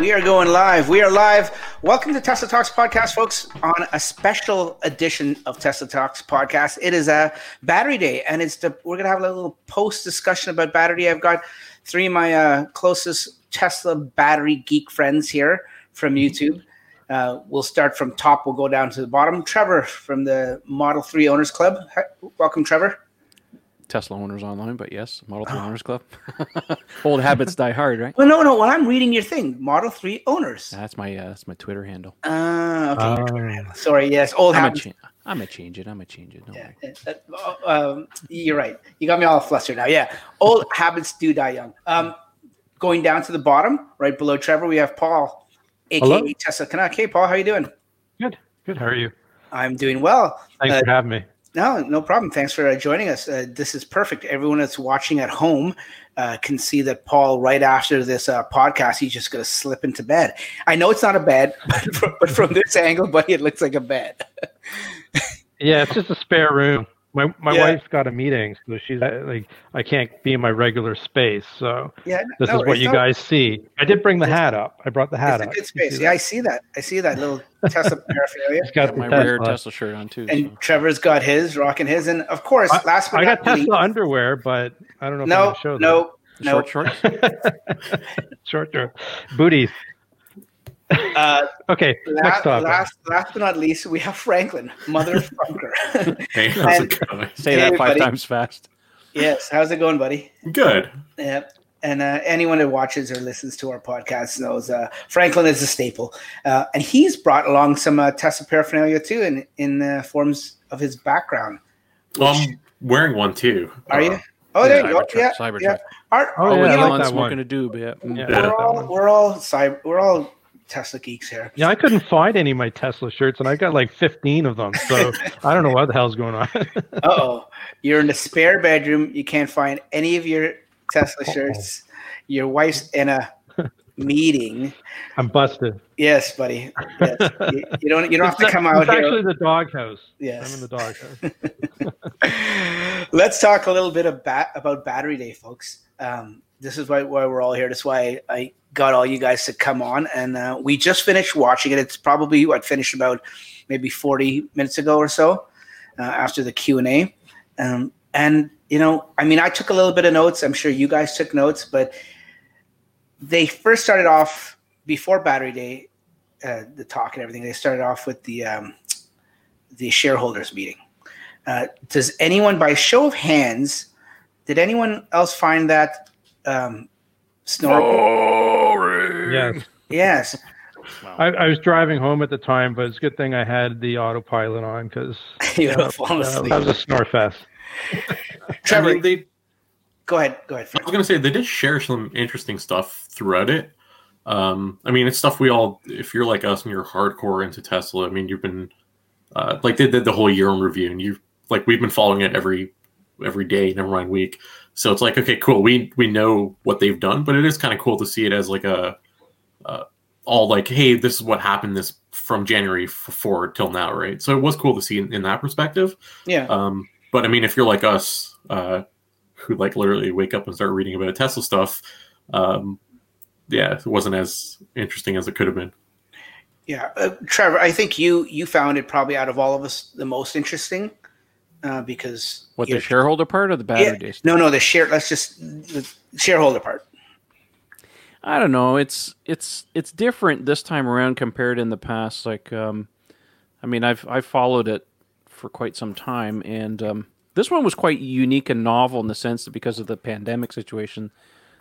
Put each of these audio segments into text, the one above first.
We are going live. We are live. Welcome to Tesla Talks podcast, folks, on a special edition of Tesla Talks podcast. It is a battery day, and it's the we're gonna have a little post discussion about battery. I've got three of my uh, closest Tesla battery geek friends here from YouTube. Uh, we'll start from top. We'll go down to the bottom. Trevor from the Model Three Owners Club. Welcome, Trevor. Tesla owners online, but yes, Model 3 owners club. Old habits die hard, right? Well, no, no. Well, I'm reading your thing. Model Three Owners. That's my uh, that's my Twitter handle. Ah, okay. your Twitter handle. Sorry. Yes, old I'm a, habits. cha- I'm a change it. I'm gonna change it. Don't Yeah, uh, uh, um, you're right. You got me all flustered now. Yeah, old habits do die young. Um, going down to the bottom, right below Trevor, we have Paul, aka Hello. Tesla Canuck. Hey, Paul, how you doing? Good. Good. How are you? I'm doing well. Thanks Uh, for having me. No, no problem. Thanks for uh, joining us. Uh, this is perfect. Everyone that's watching at home uh, can see that Paul, right after this uh, podcast, he's just going to slip into bed. I know it's not a bed, but from, but from this angle, buddy, it looks like a bed. Yeah, it's just a spare room. My my Yeah. wife's got a meeting, so she's uh, like, I can't be in my regular space. So Yeah, this no is what you No, guys see. I did bring the hat up. I brought the hat It's a up. good space. Yeah, that? I see that. I see that little Tesla paraphernalia. It's got Got the my rare Tesla. Tesla shirt on too. And so. Trevor's got his, rocking his, and of course, I- last but I got not least, Tesla underwear, but I don't know if no, I can show them. no, no. Short shorts. short short booties. Uh, Okay, next last, topic. last, last but not least, we have Franklin, motherfucker. Hey, how's it going? Say Hey, that five buddy. times fast. yes, how's it going, buddy? Good. Yeah. And uh, anyone that watches or listens to our podcast knows uh, Franklin is a staple, uh, and he's brought along some uh, Tesla paraphernalia too, in in the forms of his background. Well, I'm wearing one too. Are Uh, you? Oh, there you go. Cybertruck, Yeah, Cybertruck. yeah. Our, Oh, Oh, yeah, yeah, I like Elon's that smoking one. a doob. Yeah. Mm. Yeah. Yeah. we're all we're all cyber, we're all Tesla geeks here. Yeah, I couldn't find any of my Tesla shirts, and I got like 15 of them. So I don't know what the hell's going on. Oh, you're in the spare bedroom. You can't find any of your Tesla shirts. Your wife's in a meeting. I'm busted. Yes, buddy. Yes. You, you don't. You don't have to come out it's here. actually the doghouse. Yes. I'm in the doghouse. Let's talk a little bit about, about Battery Day, folks. Um, this is why, why we're all here. That's why I got all you guys to come on. And uh, we just finished watching it. It's probably what finished about maybe 40 minutes ago or so uh, after the Q&A. Um, and, you know, I mean, I took a little bit of notes. I'm sure you guys took notes, but they first started off before Battery Day, uh, the talk and everything. They started off with the um, the shareholders meeting. Uh, does anyone, by show of hands, did anyone else find that um, snore? yes. Yes. I, I was driving home at the time, but it's a good thing I had the autopilot on because you would have that was a snore fest. Trevor, I mean, they, go ahead. Go ahead. I was gonna say they did share some interesting stuff throughout it. Um, I mean, it's stuff we all, if you're like us and you're hardcore into Tesla, I mean, you've been uh, like they did the whole year in review, and you like we've been following it every every day, never mind week. So it's like, okay, cool. We we know what they've done, but it is kind of cool to see it as like a uh, all like, hey, this is what happened this from January f- forward till now, right? So it was cool to see in, in that perspective. Yeah. Um, but I mean, if you're like us, uh, who like literally wake up and start reading about Tesla stuff, um, yeah, it wasn't as interesting as it could have been. Yeah. Uh, Trevor, I think you you found it probably out of all of us the most interesting uh, because What the shareholder part or the battery Yeah. days? No, no, the share. Let's just the shareholder part. I don't know. It's it's it's different this time around compared in the past. Like, um, I mean, I've I've followed it for quite some time, and um, this one was quite unique and novel in the sense that because of the pandemic situation,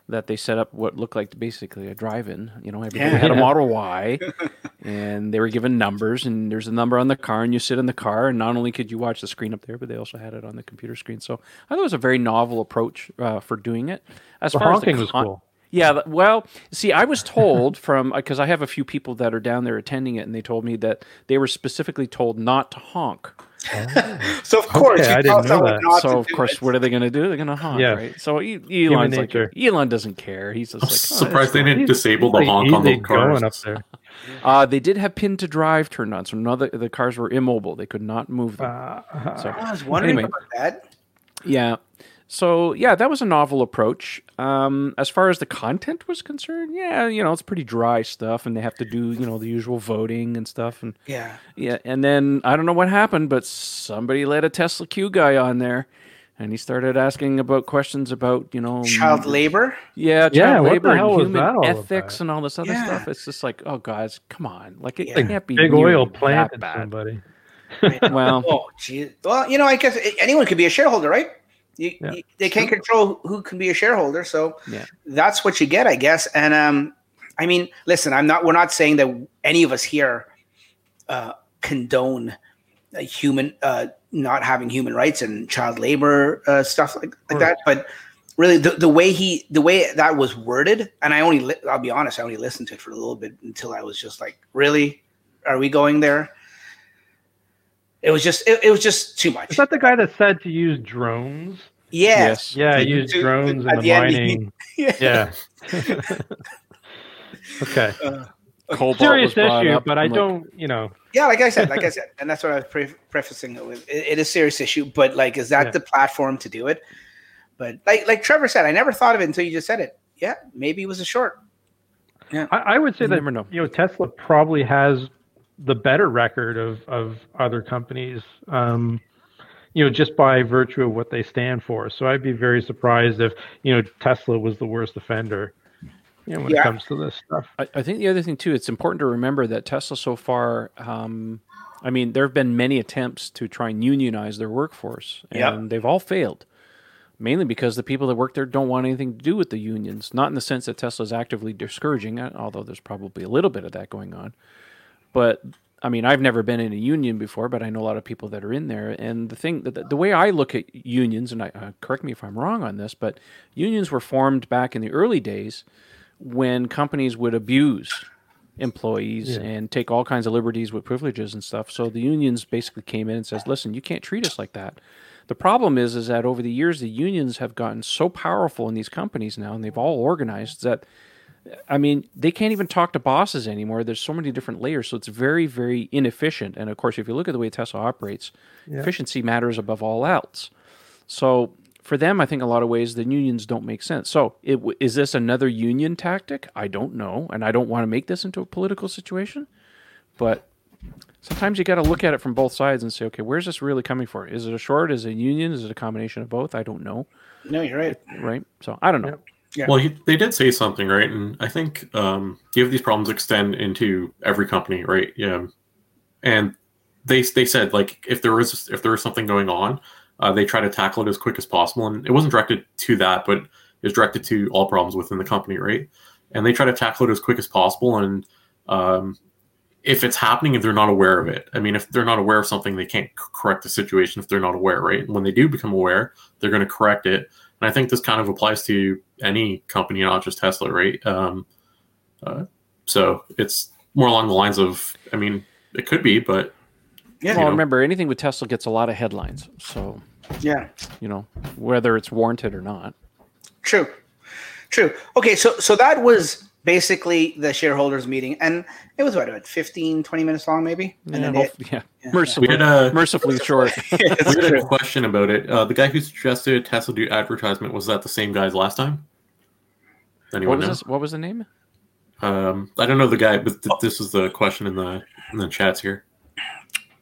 that they set up what looked like basically a drive-in. You know, everybody Yeah. had a Model Y, and they were given numbers, and there's a number on the car, and you sit in the car, and not only could you watch the screen up there, but they also had it on the computer screen. So I thought it was a very novel approach uh, for doing it. As The far honking as the was con- cool. yeah, well, see, I was told from because I have a few people that are down there attending it, and they told me that they were specifically told not to honk. So of course, Okay, you I didn't know that. so of course, it. what are they going to do? They're going to honk, Yes. right? So E- Elon's like. Elon doesn't care. He's just I'm like, "Oh, surprised they didn't disable the honk on the cars. up there. Uh, they did have pin to drive turned on, so none of the, the cars were immobile. They could not move them. Uh, so I was wondering Anyway. about that. Yeah. So yeah, that was a novel approach. Um, as far as the content was concerned, yeah, you know, it's pretty dry stuff, and they have to do you know the usual voting and stuff, and Yeah. yeah, and then I don't know what happened, but somebody let a Tesla Q guy on there, and he started asking about questions about you know Child labor. yeah, child Yeah, labor and human ethics about? and all this other Yeah. stuff. It's just like, oh guys, come on, like it, Yeah. can't be Big oil that planted bad. somebody. Well, Oh, gee. Well, you know, I guess anyone could be a shareholder, right? You, Yeah. you- they can't control who can be a shareholder, so Yeah. that's what you get, I guess. And um, I mean, listen, I'm not. We're not saying that any of us here uh, condone human uh, not having human rights and child labor uh, stuff like, like that, but really the, the way he the way that was worded and i only li- i'll be honest i only listened to it for a little bit until i was just like really are we going there it was just it, it was just too much Is that the guy that said to use drones? Yes Yeah, To- use to- drones at in the the end, mining. yeah, Yeah. okay. Uh, Cobalt Serious issue, but I I'm like, don't, you know. yeah like i said like i said and that's what i was pre- prefacing it with it, it is a serious issue but like is that Yeah. the platform to do it but like like trevor said i never thought of it until you just said it yeah maybe it was a short I, I would say You that never know. you know Tesla probably has the better record of of other companies. Um, you know, just by virtue of what they stand for. So I'd be very surprised if you know Tesla was the worst offender. You know, when Yeah. it comes to this stuff. I, I think the other thing too, it's important to remember that Tesla so far, um, I mean, there have been many attempts to try and unionize their workforce, and Yep. they've all failed. Mainly because the people that work there don't want anything to do with the unions. Not in the sense that Tesla is actively discouraging it, although there's probably a little bit of that going on. But I mean, I've never been in a union before, but I know a lot of people that are in there. And the thing, the, the way I look at unions, and I uh, correct me if I'm wrong on this, but unions were formed back in the early days when companies would abuse employees Yeah. and take all kinds of liberties with privileges and stuff. So the unions basically came in and says, "Listen, you can't treat us like that." The problem is, is that over the years, the unions have gotten so powerful in these companies now, and they've all organized that. I mean, they can't even talk to bosses anymore. There's so many different layers, so it's very, very inefficient. And of course, if you look at the way Tesla operates, Yeah. efficiency matters above all else. So for them, I think a lot of ways the unions don't make sense. So it, w- is this another union tactic? I don't know, and I don't want to make this into a political situation. But sometimes you got to look at it from both sides and say, okay, where's this really coming for? Is it a short? Is it a union? Is it a combination of both? I don't know, no you're right right? So I don't know. Yep. Yeah. Well, he, they did say something, right? And I think um, you have these problems extend into every company, right? Yeah. And they they said like if there is if there is something going on, uh, they try to tackle it as quick as possible. And it wasn't directed to that, but was directed to all problems within the company, right? And they try to tackle it as quick as possible. And um, if it's happening, if they're not aware of it, I mean, if they're not aware of something, they can't correct the situation if they're not aware, right? And when they do become aware, they're going to correct it. And I think this kind of applies to any company, not just Tesla, right? Um, uh, so it's more along the lines of, I mean, it could be, but yeah Well, know. remember, anything with Tesla gets a lot of headlines. So yeah you know whether it's warranted or not. True, true. Okay, so so that was basically the shareholders meeting, and it was what about 15, 20 minutes long, maybe. And Yeah, then hope- it, yeah. yeah. mercifully, we had a mercifully short. Yeah, we had a question about it. Uh, the guy who suggested Tesla do advertisement was that the same guy's last time? Anyone What was know? this? What was the name? Um, I don't know the guy, but th- this is the question in the in the chats here.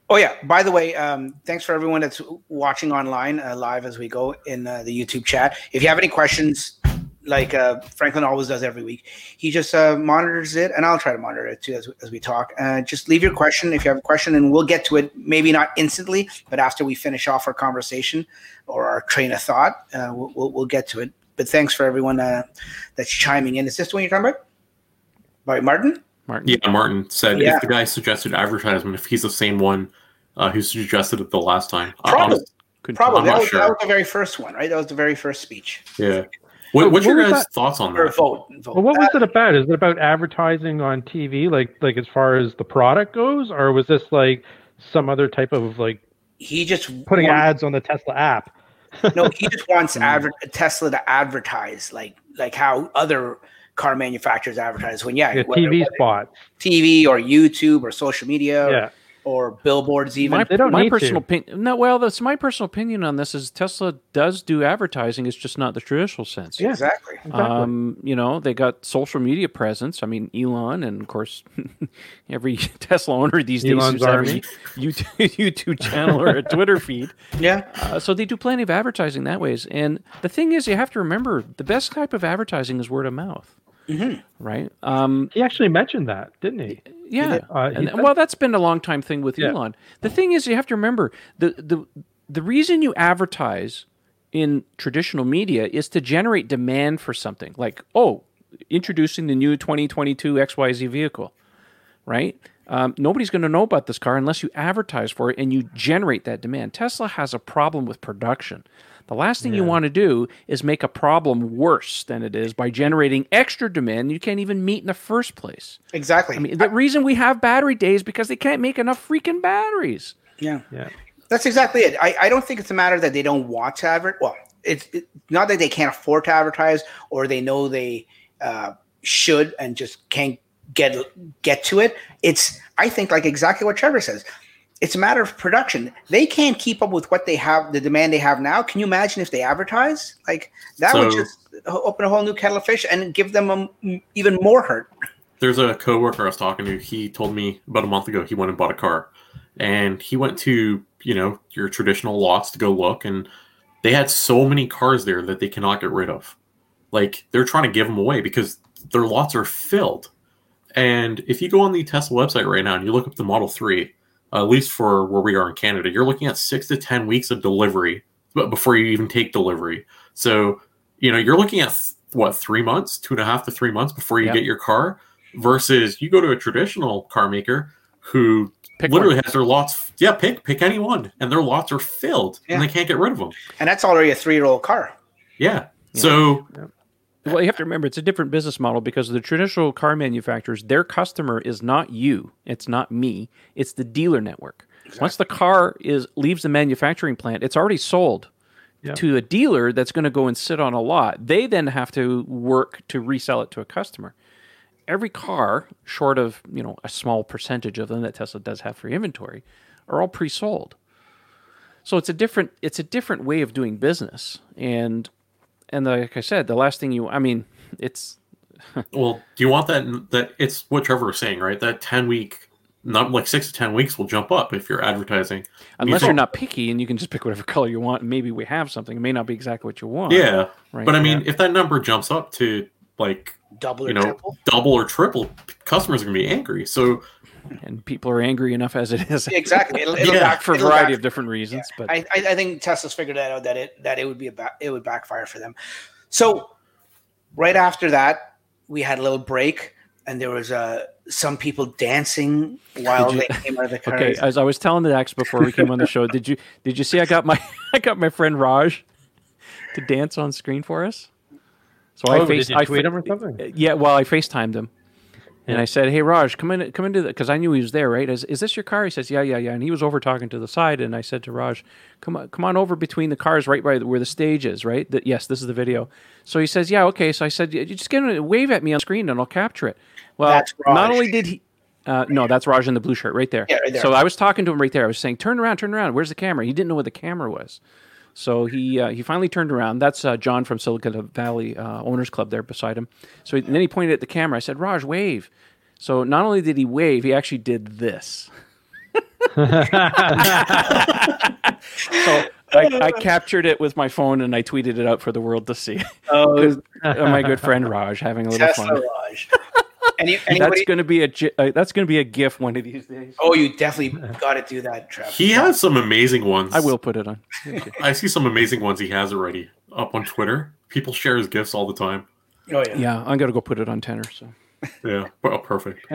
Oh yeah. By the way, um, thanks for everyone that's watching online uh, live as we go in uh, the YouTube chat. If you have any questions, like uh, Franklin always does every week, he just uh, monitors it, and I'll try to monitor it too as, as we talk. Uh, just leave your question if you have a question, and we'll get to it. Maybe not instantly, but after we finish off our conversation or our train of thought, uh, we'll, we'll we'll get to it. But thanks for everyone uh, that's chiming in. Is this the one you're talking about? By Martin? Martin. Yeah, Martin said Yeah. if the guy suggested advertisement, if he's the same one uh, who suggested it the last time. I- Probably. honest- Couldn't Probably I'm that not was, that was the very first one, right? That was the very first speech yeah. What, what's what your guys' that? thoughts on or that? vote. vote. Well, what was it about? Is it about advertising on TV, like like as far as the product goes, or was this like some other type of like he just putting want- ads on the Tesla app? No, he just wants hmm. adver- Tesla to advertise like like how other car manufacturers advertise. When yeah, Yeah, whether- TV whether spots. TV or YouTube or social media Yeah. or billboards even. My, They don't my need to. personal opinion. No, well, that's my personal opinion on this. Is Tesla does do advertising? It's just not the traditional sense. Yeah. exactly. Exactly. Um, you know, they got social media presence. I mean, Elon, and of course, every Tesla owner these days Elon's seems to have a. YouTube, YouTube channel or a Twitter feed. Yeah. Uh, so they do plenty of advertising that ways. And the thing is, you have to remember the best type of advertising is word of mouth, Mm-hmm. right? Um, he actually mentioned that, didn't he? Yeah. Uh, and, well, that's been a long time thing with Yeah. Elon. The thing is, you have to remember the the the reason you advertise in traditional media is to generate demand for something. Like, oh, introducing the new 2022 XYZ vehicle, right? Um, nobody's going to know about this car unless you advertise for it and you generate that demand. Tesla has a problem with production. The last thing you want to do is make a problem worse than it is by generating extra demand you can't even meet in the first place. Exactly. I mean, the reason we have battery days because they can't make enough freaking batteries. yeah. Yeah. That's exactly it. I, I don't think it's a matter that they don't want to advert. Well, it's it, not that they can't afford to advertise or they know they uh, should and just can't get get to it. It's I think like exactly what Trevor says. It's a matter of production. They can't keep up with what they have, the demand they have now. Can you imagine if they advertise? Like that would just open a whole new kettle of fish and give them a, even more hurt. There's a coworker I was talking to. He told me about a month ago he went and bought a car, and he went to you know your traditional lots to go look, and they had so many cars there that they cannot get rid of. Like they're trying to give them away because their lots are filled. And if you go on the Tesla website right now and you look up the Model Three, at least for where we are in Canada, you're looking at six to ten weeks of delivery before you even take delivery. So you know you're looking at what three months, two and a half to three months before you Yeah. get your car. Versus you go to a traditional car maker who Pick literally one. has their lots. Yeah, pick pick any one, and their lots are filled, Yeah. and they can't get rid of them. And that's already a three year old car. Yeah. So Well, you have to remember it's a different business model because the traditional car manufacturers, their customer is not you, it's not me, it's the dealer network. Once the car is leaves the manufacturing plant, it's already sold Yeah. to a dealer that's going to go and sit on a lot. They then have to work to resell it to a customer. Every car, short of you know a small percentage of them that Tesla does have for inventory, are all pre-sold. So it's a different it's a different way of doing business, and and like I said, the last thing you I mean it's Well, do you want that? That it's what Trevor was saying, right? That ten week, not like six to ten weeks, will jump up if you're advertising. unless You you're not picky and you can just pick whatever color you want. And maybe we have something. It may not be exactly what you want. Yeah, Right, but I mean, if that number jumps up to like Double or you know triple. double or triple, customers are gonna be angry. So and people are angry enough as it is. Exactly. It'll, it'll Yeah, back, for a it'll variety back- of different reasons. But I, I, I think Tesla's figured that out that it that it would be a ba- it would backfire for them. So right after that, we had a little break, and there was uh, some people dancing while Did they came out of the cars. okay, as I was telling the Dax before we came on the show, did you did you see I got my I got my friend Raj to dance on screen for us? So I Oh, faced did you I tweet fa- him or something? Yeah, well, I FaceTimed him. And I said, "Hey, Raj, come in, come into the," because I knew he was there, right? Is, is this your car? He says, "Yeah, yeah, yeah." And he was over talking to the side, and I said to Raj, "Come on, come on over between the cars, right by where the stage is, right? That yes, this is the video." So he says, "Yeah, okay." So I said, "You just get a wave at me on screen, and I'll capture it." Well, That's Raj. not only did he. Uh, no, that's Raj in the blue shirt right there. Yeah, right there. So I was talking to him right there. I was saying, "Turn around, turn around. Where's the camera?" He didn't know where the camera was. So he uh, he finally turned around. That's uh, John from Silicon Valley uh, Owners Club there beside him. So he, then he pointed at the camera. I said, "Raj, wave." So not only did he wave, he actually did this. so I, I captured it with my phone and I tweeted it out for the world to see. Oh, uh, my good friend Raj having a little Tesla fun. Raj. Any, That's going to be a gi- uh, that's going to be a gif one of these days. Oh, you definitely got to do that, Trev. he has some amazing ones. I will put it on. I see some amazing ones he has already up on Twitter. People share his gifts all the time. Oh yeah. Yeah, I'm going to go put it on tenor. So Yeah, oh, perfect.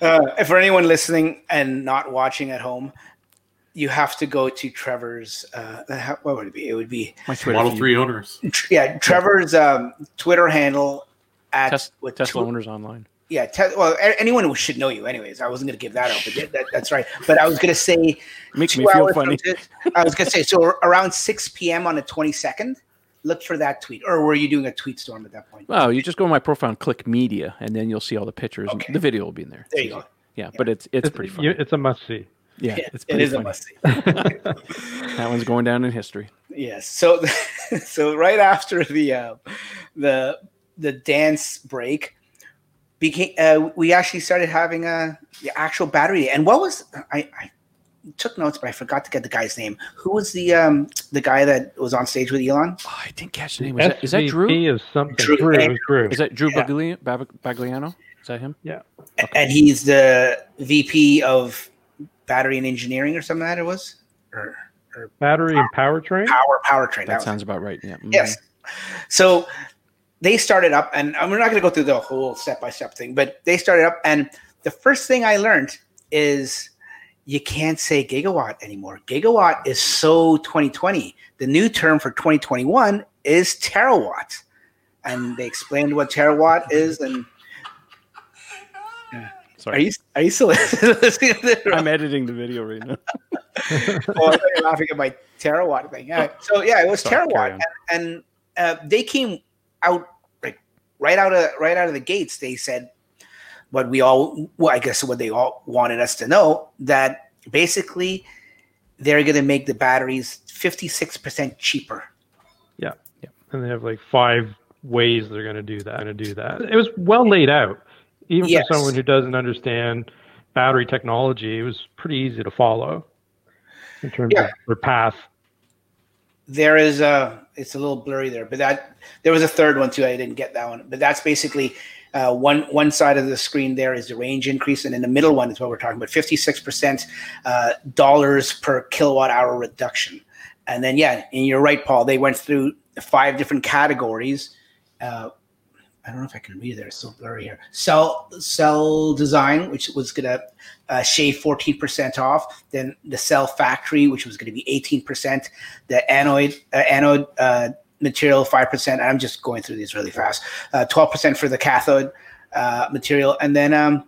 Uh, for anyone listening and not watching at home, you have to go to Trevor's. Uh, what would it be? It would be my Twitter Model. Three owners. yeah, Trevor's um, Twitter handle at Tes- with Tesla tw- owners online. Yeah, te- well, a- anyone should know you, anyways. I wasn't going to give that out, but yeah, that, that's right. But I was going to say Makes me feel funny. from this- I was going to say so around six p.m. on the twenty second. Look for that tweet, or were you doing a tweet storm at that point? Well, you just go to my profile and click media, and then you'll see all the pictures. Okay. The video will be in there. There you go. Yeah, but it's it's, pretty fun. you- it's a must see. yeah, Yeah, it's it pretty a must see. That one's going down in history. Yes. So, so right after the uh, the the dance break, became uh, we actually started having a the actual battery. And what was I, I took notes, but I forgot to get the guy's name. Who was the um the guy that was on stage with Elon? Oh, I didn't catch the name. Is that, is that Drew? SVP of something. Drew. Drew. It was Drew. Is that Drew Yeah. Bagli- Baglino? Is that him? Yeah and he's the VP of battery and engineering or something like that it was, or Battery and powertrain. power powertrain. That was it. sounds about right. Yeah. Mhm. Yes. So they started up, and we're not going to go through the whole step by step thing, but they started up, and the first thing I learned is you can't say gigawatt anymore. Gigawatt is so 2020. The new term for 2021 is terawatt, and they explained what terawatt is. And are Sorry. you are you still listening? I'm editing the video right now. oh, I thought you were laughing at my terawatt thing. Yeah. So yeah, it was Sorry, terawatt, and, and uh, they came out right out of right out of the gates. They said what we all, well, I guess what they all wanted us to know that basically they're going to make the batteries fifty six percent cheaper. Yeah, yeah, and they have like five ways they're going to do that. Going to do that. It was well laid out, even Yes. for someone who doesn't understand battery technology. It was pretty easy to follow in terms Yeah. of their path. There is a, it's a little blurry there, but that there was a third one too. I didn't get that one, but that's basically uh, one one side of the screen. There is the range increase, and in the middle one is what we're talking about: fifty six percent uh, dollars per kilowatt hour reduction. And then, yeah, and you're right, Paul. They went through five different categories. Uh, I don't know if I can read there. It's so blurry here. Cell cell design, which was to uh, shave 14% off. Then the cell factory, which was going to be 18%. The anode uh, anode uh, material, 5%. I'm just going through these really fast. Uh, 12% for the cathode uh, material. And then um,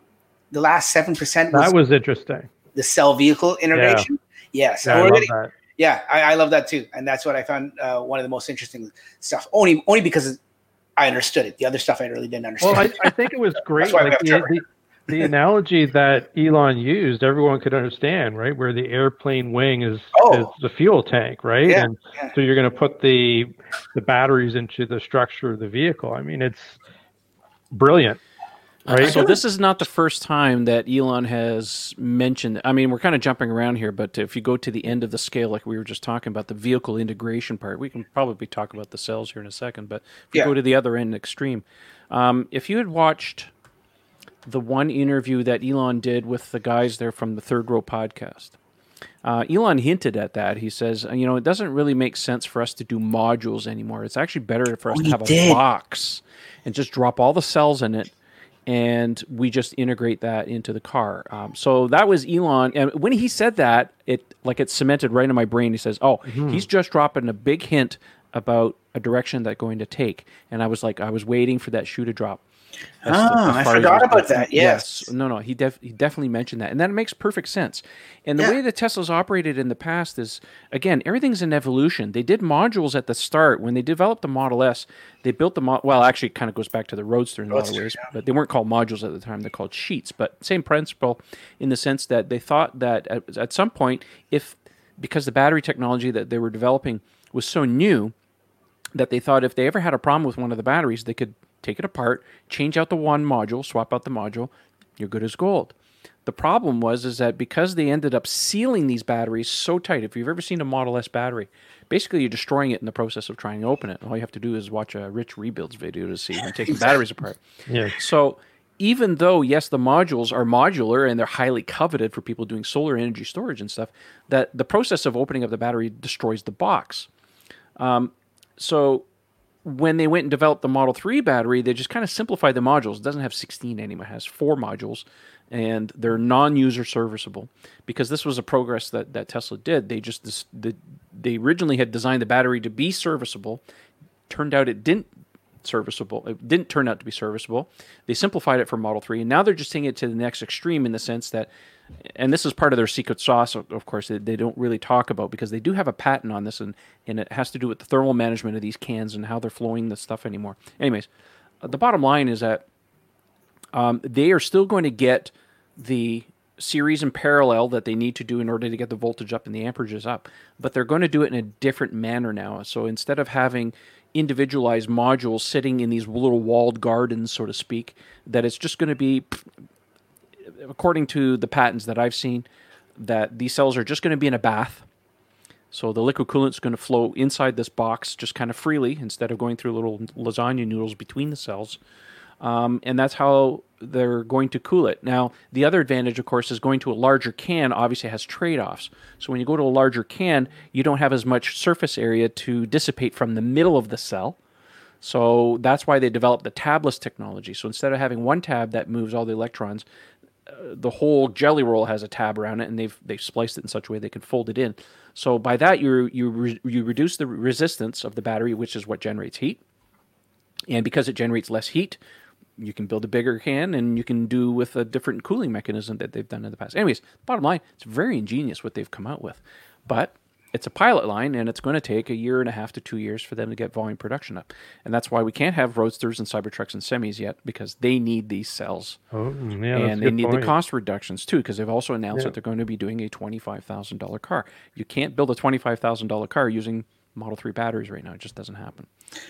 the last 7% was, That was interesting. the cell vehicle integration. Yes. Yeah, I love that. yeah, I, I love that too, and that's what I found uh, one of the most interesting stuff. Only, only because I understood it. The other stuff I really didn't understand. Well, I, I think it was great. Like the. The, the analogy that Elon used, everyone could understand, right? Where the airplane wing is, Oh. is the fuel tank, right? Yeah, and yeah. so you're going to put the the batteries into the structure of the vehicle. I mean, it's brilliant, right? So this is not the first time that Elon has mentioned. I mean, we're kind of jumping around here, but if you go to the end of the scale, like we were just talking about, the vehicle integration part, we can probably talk about the cells here in a second. But if you Yeah. go to the other end, extreme, um, if you had watched the one interview that Elon did with the guys there from the Third Row podcast. Uh, Elon hinted at that. He says, you know, it doesn't really make sense for us to do modules anymore. It's actually better for us Oh, to have a box and just drop all the cells in it, and we just integrate that into the car. Um, so that was Elon, and when he said that, it like it cemented right in my brain. He says, "Oh, he's just dropping a big hint about a direction that going to take," and I was like, I was waiting for that shoe to drop. As Ah, I forgot about that, yes. No, no, he def- he definitely mentioned that, and that makes perfect sense. And the Yeah. way that Tesla's operated in the past is, again, everything's an evolution. They did modules at the start when they developed the Model S. They built the mo- well, actually, it kind of goes back to the Roadster in a lot of ways, yeah. but they weren't called modules at the time. They're called sheets, but same principle in the sense that they thought that at, at some point, if because the battery technology that they were developing was so new, that they thought if they ever had a problem with one of the batteries, they could take it apart, change out the one module, swap out the module, you're good as gold. The problem was is that because they ended up sealing these batteries so tight, if you've ever seen a Model S battery, basically you're destroying it in the process of trying to open it. All you have to do is watch a Rich Rebuilds video to see him taking batteries apart. Yeah. So even though yes, the modules are modular and they're highly coveted for people doing solar energy storage and stuff, that the process of opening up the battery destroys the box. Um, so when they went and developed the Model 3 battery, they just kind of simplified the modules. It doesn't have 16 anymore, it has four modules, and they're non user serviceable because this was a progress that, that Tesla did. They just, this, the, they originally had designed the battery to be serviceable. Turned out it didn't serviceable. It didn't turn out to be serviceable. They simplified it for Model 3, and now they're just taking it to the next extreme in the sense that, and this is part of their secret sauce, of course, that they don't really talk about because they do have a patent on this, and, and it has to do with the thermal management of these cans and how they're flowing the stuff anymore. Anyways, uh, the bottom line is that um, they are still going to get the series and parallel that they need to do in order to get the voltage up and the amperages up, but they're going to do it in a different manner now. So instead of having individualized modules sitting in these little walled gardens, so to speak, that it's just going to be, according to the patents that I've seen, that these cells are just going to be in a bath. So the liquid coolant is going to flow inside this box just kind of freely instead of going through little lasagna noodles between the cells. Um, and that's how they're going to cool it. Now, the other advantage, of course, is going to a larger can obviously has trade offs. So when you go to a larger can, you don't have as much surface area to dissipate from the middle of the cell. So that's why they developed the tabless technology. So instead of having one tab that moves all the electrons, the whole jelly roll has a tab around it, and they've they've spliced it in such a way they can fold it in. So by that you you re- you reduce the resistance of the battery, which is what generates heat, and because it generates less heat, you can build a bigger can and you can do with a different cooling mechanism that they've done in the past. Anyways, bottom line, it's very ingenious what they've come out with. But it's a pilot line and it's going to take a year and a half to two years for them to get volume production up. And that's why we can't have roadsters and Cybertrucks and semis yet because they need these cells. Oh, yeah, and they need point. the cost reductions too because they've also announced yeah. that they're going to be doing a $25,000 car. You can't build a $25,000 car using Model 3 batteries right now. It just doesn't happen.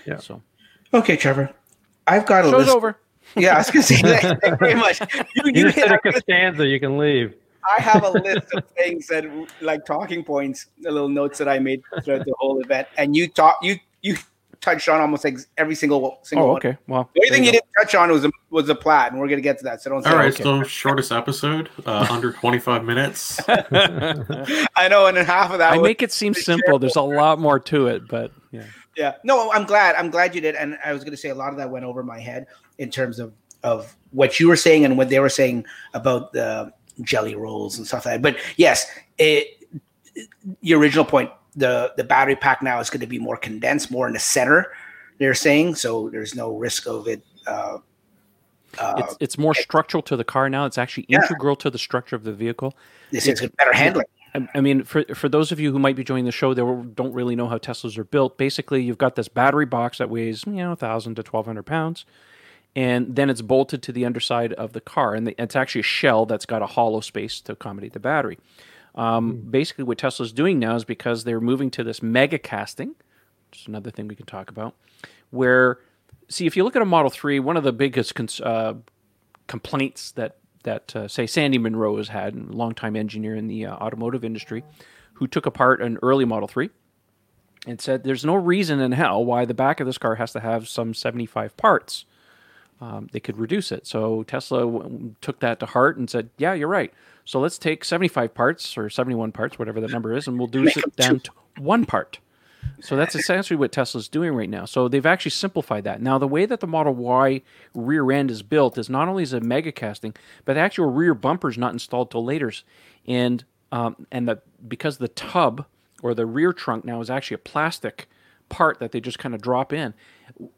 Yeah. So. Okay, Trevor. I've got a Show's list. over. Yeah, I was going to say that. Thank you very much. You, you, you hit a Costanza, you can leave. I have a list of things that, like talking points, the little notes that I made throughout the whole event, and you talk, you you touched on almost like every single single. Oh, okay. Well, the only thing you, you didn't touch on was a, was the Plaid, and we're gonna get to that. So don't. All right. Okay. So shortest episode, uh, under twenty five minutes. I know, and half of that. I make it seem simple. There's a lot more to it, but yeah. Yeah. No, I'm glad. I'm glad you did, and I was gonna say a lot of that went over my head in terms of of what you were saying and what they were saying about the jelly rolls and stuff like that. But yes, it, your original point, the the battery pack now is going to be more condensed, more in the center. They're saying so. There's no risk of it. Uh, uh, it's, it's more structural to the car now. It's actually yeah. integral to the structure of the vehicle. This is better handling. I mean, for for those of you who might be joining the show that don't really know how Teslas are built, basically you've got this battery box that weighs you know thousand to twelve hundred pounds and then it's bolted to the underside of the car, and the, it's actually a shell that's got a hollow space to accommodate the battery. Um, mm. Basically, what Tesla's doing now is because they're moving to this mega casting, which is another thing we can talk about, where see if you look at a Model Three, one of the biggest cons- uh, complaints that that uh, say Sandy Munro has had, a longtime engineer in the uh, automotive industry, who took apart an early Model Three and said there's no reason in hell why the back of this car has to have some 75 parts um, they could reduce it. So Tesla w- took that to heart and said, "Yeah, you're right. So let's take 75 parts or 71 parts, whatever that number is, and we'll reduce it down to one part." So that's essentially what Tesla's doing right now. So they've actually simplified that. Now, the way that the Model Y rear end is built is not only is it mega casting, but the actual rear bumper is not installed till later, and um, and the because the tub or the rear trunk now is actually a plastic part that they just kind of drop in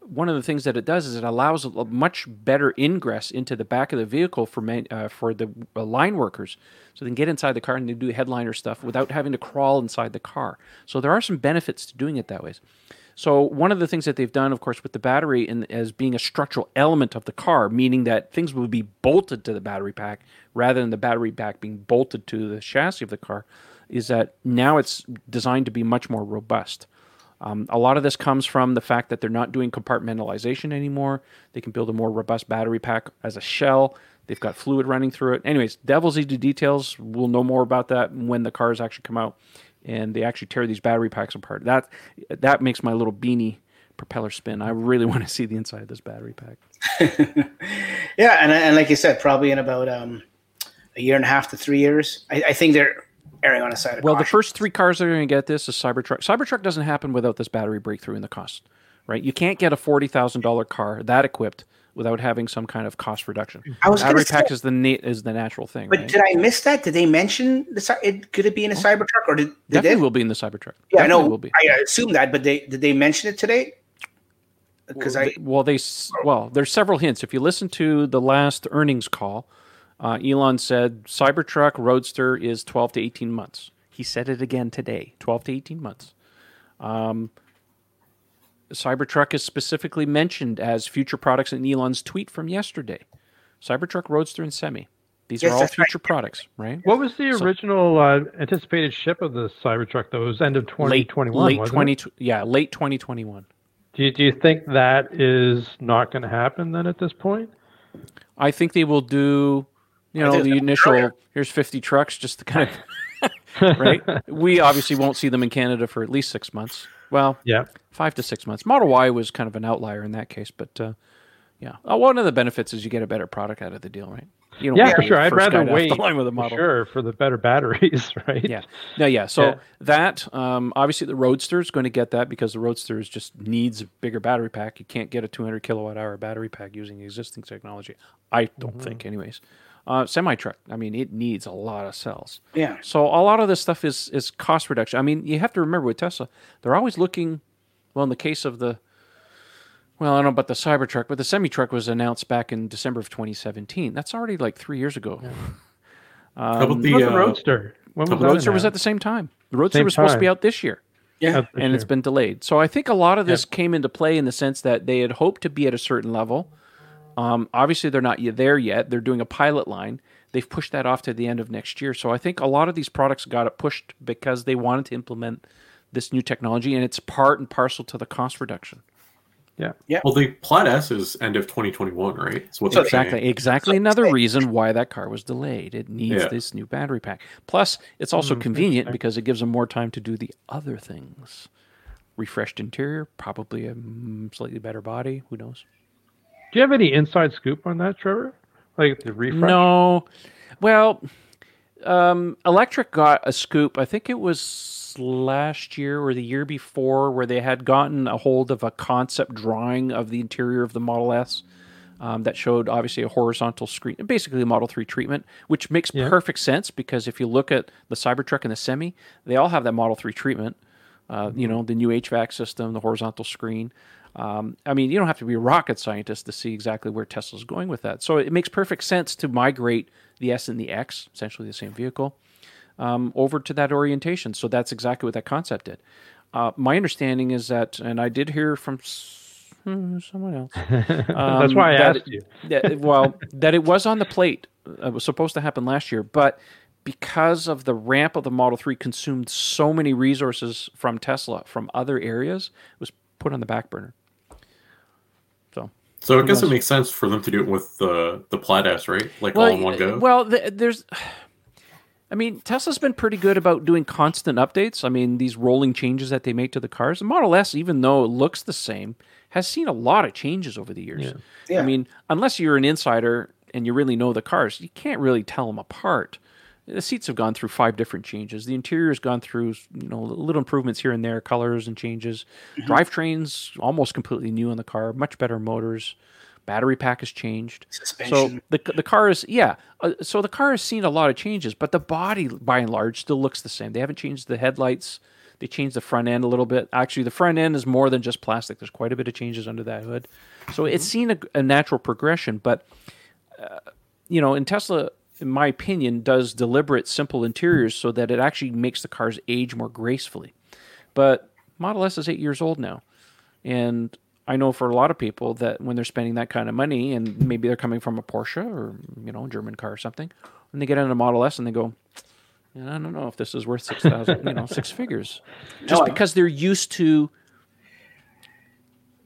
one of the things that it does is it allows a much better ingress into the back of the vehicle for man, uh, for the uh, line workers, so they can get inside the car and they do headliner stuff without having to crawl inside the car. So there are some benefits to doing it that way. So one of the things that they've done, of course, with the battery in, as being a structural element of the car, meaning that things will be bolted to the battery pack rather than the battery pack being bolted to the chassis of the car, is that now it's designed to be much more robust. Um, a lot of this comes from the fact that they're not doing compartmentalization anymore. They can build a more robust battery pack as a shell. They've got fluid running through it. Anyways, devil's into details. We'll know more about that when the cars actually come out and they actually tear these battery packs apart. That that makes my little beanie propeller spin. I really want to see the inside of this battery pack. yeah, and and like you said, probably in about um, a year and a half to three years. I, I think they're erring on a side of well, caution. the first three cars that are going to get this is Cybertruck. Cybertruck doesn't happen without this battery breakthrough in the cost, right? You can't get a forty thousand dollar car that equipped without having some kind of cost reduction. I was battery pack say, is the na- is the natural thing. But right? did I miss that? Did they mention the it? Could it be in a oh, Cybertruck or did, did definitely they? will be in the Cybertruck? Yeah, definitely I know. Will be. I assume that, but they did they mention it today? Because I well they well there's several hints. If you listen to the last earnings call, uh, Elon said Cybertruck Roadster is 12 to 18 months. He said it again today 12 to 18 months. Um, Cybertruck is specifically mentioned as future products in Elon's tweet from yesterday. Cybertruck Roadster and Semi. These Yes, are all that's right. future products, right? What was the So- original uh, anticipated ship of the Cybertruck? Though it was end of Late 2021. late wasn't twenty, it? yeah, late twenty twenty one. Do you, do you think that is not going to happen then at this point? I think they will do, you know, the initial earlier. here's 50 trucks just to kind of, right? We obviously won't see them in Canada for at least six months. Well, Yeah. five to six months. Model Y was kind of an outlier in that case, but uh, yeah. Uh, one of the benefits is you get a better product out of the deal, right? You don't Yeah, for sure. I'd rather wait the line with a for model. sure for the better batteries, right? Yeah. No, yeah. So Yeah. that um, obviously the Roadster is going to get that because the Roadster is just needs a bigger battery pack. You can't get a 200 kilowatt hour battery pack using existing technology. I don't Mm-hmm. think, anyways. Uh, Semi truck. I mean, it needs a lot of cells. Yeah. So a lot of this stuff is is cost reduction. I mean, you have to remember with Tesla, they're always looking. Well, in the case of the, well, I don't know about the Cybertruck, but the semi truck was announced back in December of 2017. That's already like three years ago. How about What the, about the uh, Roadster? When was The that Roadster was at the same time. The Roadster Same was supposed to be out this year, Yeah. For and it's sure. been delayed. So I think a lot of this came into play in the sense that they had hoped to be at a certain level. Um, obviously, they're not there yet. They're doing a pilot line. They've pushed that off to the end of next year. So I think a lot of these products got it pushed because they wanted to implement this new technology, and it's part and parcel to the cost reduction. Yeah. Yeah. well, the Plaid S is end of 2021, right? So they're. Exactly, exactly. Another reason why that car was delayed. It needs Yeah. this new battery pack. Plus, it's also Hmm, convenient because it gives them more time to do the other things. Refreshed interior, probably a mm, slightly better body. Who knows? Do you have any inside scoop on that, Trevor? Like the refresh? No. Well, um, Electrek got a scoop. I think it was last year or the year before, where they had gotten a hold of a concept drawing of the interior of the Model S. Um, that showed obviously a horizontal screen, basically a Model 3 treatment, which makes Yeah. perfect sense because if you look at the Cybertruck and the Semi, they all have that Model 3 treatment. Uh, You know, the new HVAC system, the horizontal screen. Um, I mean, you don't have to be a rocket scientist to see exactly where Tesla's going with that. So it makes perfect sense to migrate the S and the X, essentially the same vehicle, um, over to that orientation. So that's exactly what that concept did. Uh, my understanding is that, and I did hear from hmm, someone else. That's um, why I that asked you. that- well, that it was on the plate. It was supposed to happen last year, but because of the ramp of the Model 3 consumed so many resources from Tesla from other areas, it was put on the back burner. So, So I guess knows? it makes sense for them to do it with the the Plaid S, right? Like all in one go. Well, th- there's, I mean, Tesla's been pretty good about doing constant updates. I mean, these rolling changes that they make to the cars. The Model S, even though it looks the same, has seen a lot of changes over the years. Yeah. I mean, unless you're an insider and you really know the cars, you can't really tell them apart. The seats have gone through five different changes. The interior has gone through, you know, little improvements here and there, colors and changes. Drivetrain's almost completely new in the car, much better motors. Battery pack has changed. So the the car is yeah. Uh, so the car has seen a lot of changes, but the body by and large still looks the same. They haven't changed the headlights. They changed the front end a little bit. Actually, the front end is more than just plastic. There's quite a bit of changes under that hood. So it's seen a, a natural progression, but uh, you know, in Tesla, in my opinion, does deliberate simple interiors so that it actually makes the cars age more gracefully. But Model S is eight years old now, and I know for a lot of people that when they're spending that kind of money, and maybe they're coming from a Porsche or you know a German car or something, when they get into a Model S and they go, "Yeah, I don't know if this is worth six thousand, you know, six figures, just I- because they're used to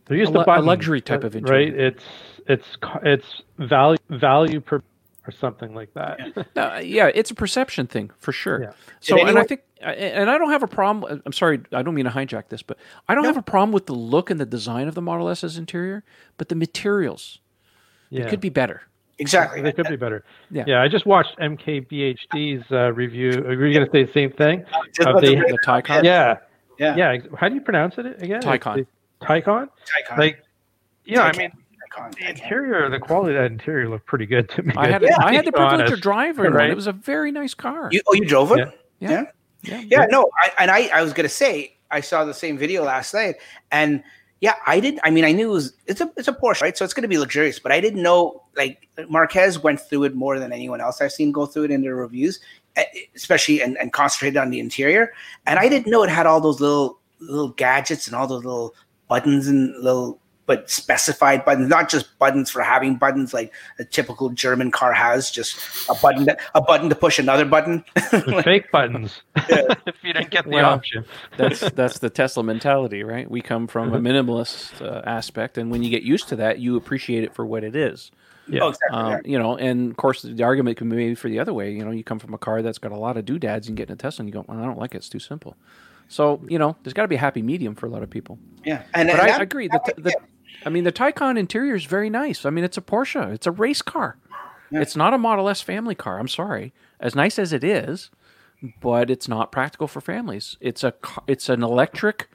They're used A to a luxury type uh, of interior. right? It's it's it's value value per or something like that. Uh, yeah, it's a perception thing for sure. Yeah. So, Did and I think, and I don't have a problem. I'm sorry, I don't mean to hijack this, but I don't have a problem with the look and the design of the Model S's interior, but the materials Yeah, could be better. exactly. they could be better. Yeah. Yeah, I just watched MKBHD's uh, review. Are you going to say the same thing? Just Of the- The Taycan, Yeah, yeah. yeah. How do you pronounce it again? Taycan. It's the- Taycan. Icon. Like, yeah, I mean, Icon. the interior, the quality of that interior looked pretty good to me. I had Yeah, I had the to be privilege of driving. Right. It was a very nice car. You, oh, you drove it? Yeah. yeah. yeah. yeah, Yeah, no, I, and I, I was gonna say I saw the same video last night, and yeah, I did. I mean, I knew it was it's a it's a Porsche, right? So it's gonna be luxurious, but I didn't know like Marques went through it more than anyone else I've seen go through it in their reviews, eh, especially and, and concentrated on the interior. And I didn't know it had all those little little gadgets and all those little buttons and little but specified buttons, not just buttons for having buttons like a typical German car has, just a button that, a button to push another button. The fake buttons. Yeah. if you didn't get the Well, option. that's that's the Tesla mentality, right? We come from a minimalist uh, aspect, and when you get used to that, you appreciate it for what it is. Yeah. Oh, exactly. Um, yeah. You know, and of course, the argument can be made for the other way. You know, you come from a car that's got a lot of doodads and get in a Tesla, and you go, "Well, I don't like it; it's too simple." So, you know, there's got to be a happy medium for a lot of people. yeah, and, But and I that- agree. The, that- the, I mean, the Taycan interior is very nice. I mean, it's a Porsche. It's a race car. Yeah. It's not a Model S family car. I'm sorry. As nice as it is, but it's not practical for families. It's a it's an electric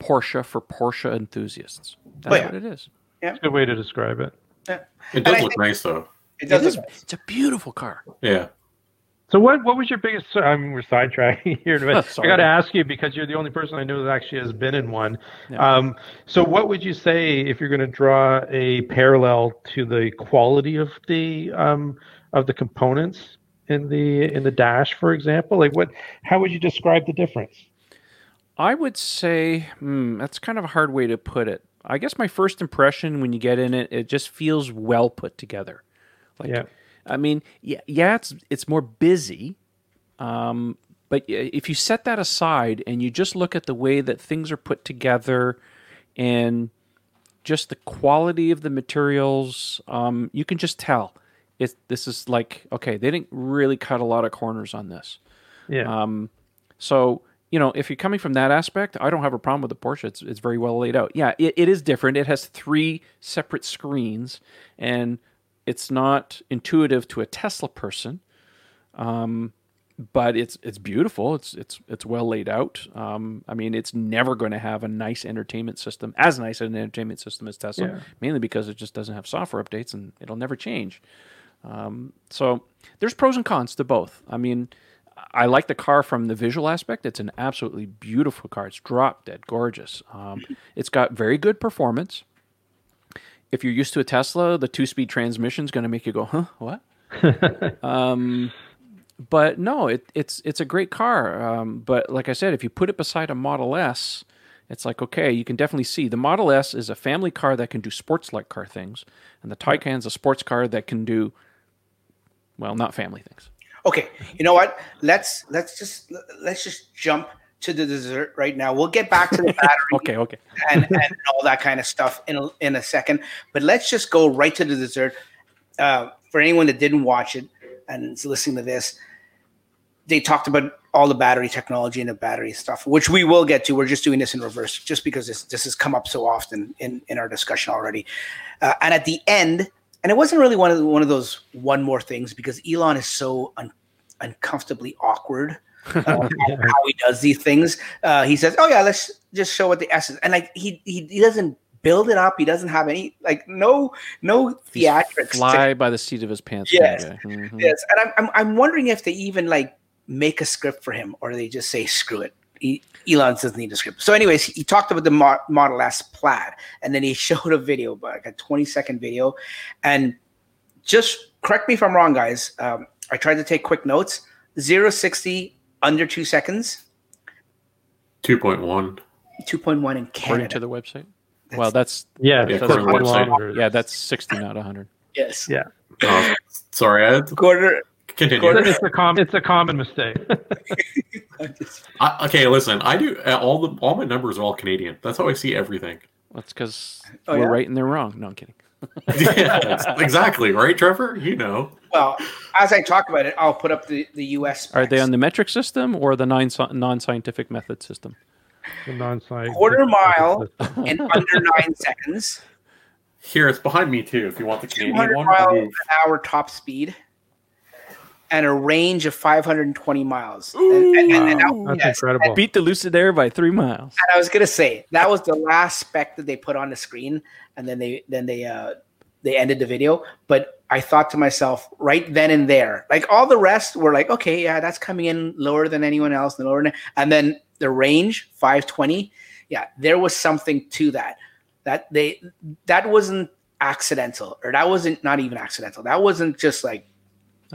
Porsche for Porsche enthusiasts. That's Oh, yeah. what it is. It's a good way to describe it. yeah. It does look nice though. It It does. is. nice. It's a beautiful car. Yeah. So what what was your biggest? I mean, we're sidetracking here, but I got to ask you because you're the only person I know that actually has been in one. Yeah. Um, so what would you say if you're going to draw a parallel to the quality of the um, of the components in the in the dash, for example? Like what? How would you describe the difference? I would say hmm, that's kind of a hard way to put it. I guess my first impression when you get in it, it just feels well put together. Like, Yeah. I mean, yeah, yeah, it's it's more busy, um, but if you set that aside and you just look at the way that things are put together, and just the quality of the materials, um, you can just tell it. This is like okay, they didn't really cut a lot of corners on this. Yeah. Um, so you know, if you're coming from that aspect, I don't have a problem with the Porsche. It's it's very well laid out. Yeah, it, it is different. It has three separate screens, and it's not intuitive to a Tesla person. Um, but it's it's beautiful. It's it's it's well laid out. Um, I mean, it's never going to have a nice entertainment system, as nice an entertainment system as Tesla, Yeah. mainly because it just doesn't have software updates and it'll never change. Um, so there's pros and cons to both. I mean, I like the car from the visual aspect. It's an absolutely beautiful car. It's drop dead gorgeous. Um, it's got very good performance. If you're used to a Tesla, the two-speed transmission is going to make you go, "Huh, what?" um, but no, it, it's it's a great car. Um, but like I said, if you put it beside a Model S, it's like okay, you can definitely see the Model S is a family car that can do sports-like car things, and the Taycan's a sports car that can do, well, not family things. Okay, you know what? Let's let's just let's just jump to the dessert right now. We'll get back to the battery Okay, okay. and, and all that kind of stuff in a, in a second. But let's just go right to the dessert. Uh, for anyone that didn't watch it and is listening to this, they talked about all the battery technology and the battery stuff, which we will get to. We're just doing this in reverse, just because this this has come up so often in in our discussion already. Uh, and at the end, and it wasn't really one of the, one of those one more things because Elon is so un, uncomfortably awkward uh, how he does these things. Uh, he says, "Oh yeah, let's just show what the S is," and like he he, he doesn't build it up. He doesn't have any like no no theatrics. to- Fly by the seat of his pants. Yes. kind of guy. Mhm. Yes, and I'm, I'm I'm wondering if they even like make a script for him or they just say screw it. He, Elon doesn't need a script. So, anyways, he talked about the Mo- Model S Plaid, and then he showed a video, but like a 20 second video, and just correct me if I'm wrong, guys. Um, I tried to take quick notes. Zero sixty under two seconds, Two point one. 2.1 in According Canada. to the website. well, that's Yeah. Yeah, it's according to the quite website. yeah, that's sixty, not hundred. yes, Yeah. Oh, sorry, I had to quarter. continue. It's a com- It's a common mistake. I, okay, listen. I do uh, all the all my numbers are all Canadian. That's how I see everything. That's because Oh, we're yeah? right and they're wrong. No, I'm kidding. yeah, exactly. Right, Trevor? You know. Well, as I talk about it, I'll put up the the U.S. Are they on the metric system or the non non-scientific method system? The non-scientific- Quarter mile. in under nine seconds? Here, it's behind me too. If you want the Canadian 200 one, miles an hour top speed and a range of 520 miles. And, and- and- and that- That's yes, incredible. Beat the Lucid Air by three miles. and I was gonna say that was the last spec that they put on the screen, and then they then they uh they ended the video. But I thought to myself right then and there, like all the rest were like, okay, yeah, that's coming in lower than anyone else, and lower than, and then the range 520, yeah, there was something to that. That they that wasn't accidental, or that wasn't not even accidental. That wasn't just like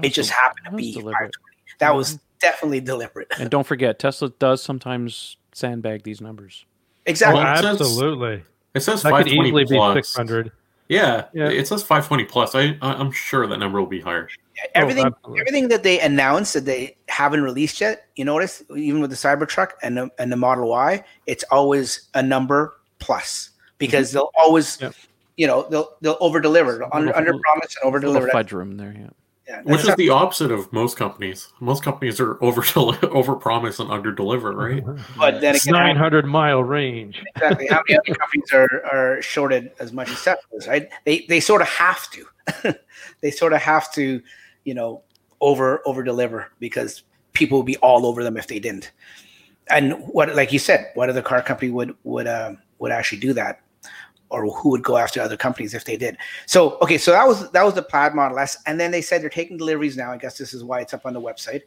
it just happened to be deliberate. 520. That mm-hmm. was definitely deliberate. And don't forget, Tesla does sometimes sandbag these numbers. Exactly. Oh, Well, it says- absolutely. It says That could 520 easily be plus. 600. Yeah, Yeah. it says 520 plus. I, I I'm sure that number will be higher. everything oh, absolutely. everything that they announced that they haven't released yet you notice even with the cybertruck and the, and the model y it's always a number plus because mm-hmm. they'll always Yep. you know they'll they'll over deliver under, under promise and over deliver fudge room there, yeah. Yeah, Which is not- the opposite of most companies. Most companies are over over promise and under deliver, right? but then It's again how- 900 mile range. exactly how many other companies are, are shorted as much as Tesla is, right? They they sort of have to. they sort of have to, you know, over over deliver because people would be all over them if they didn't. And what, like you said, what other car company would would um, would actually do that, or who would go after other companies if they did? So okay, so that was that was the Plaid Model S, and then they said they're taking deliveries now. I guess this is why it's up on the website.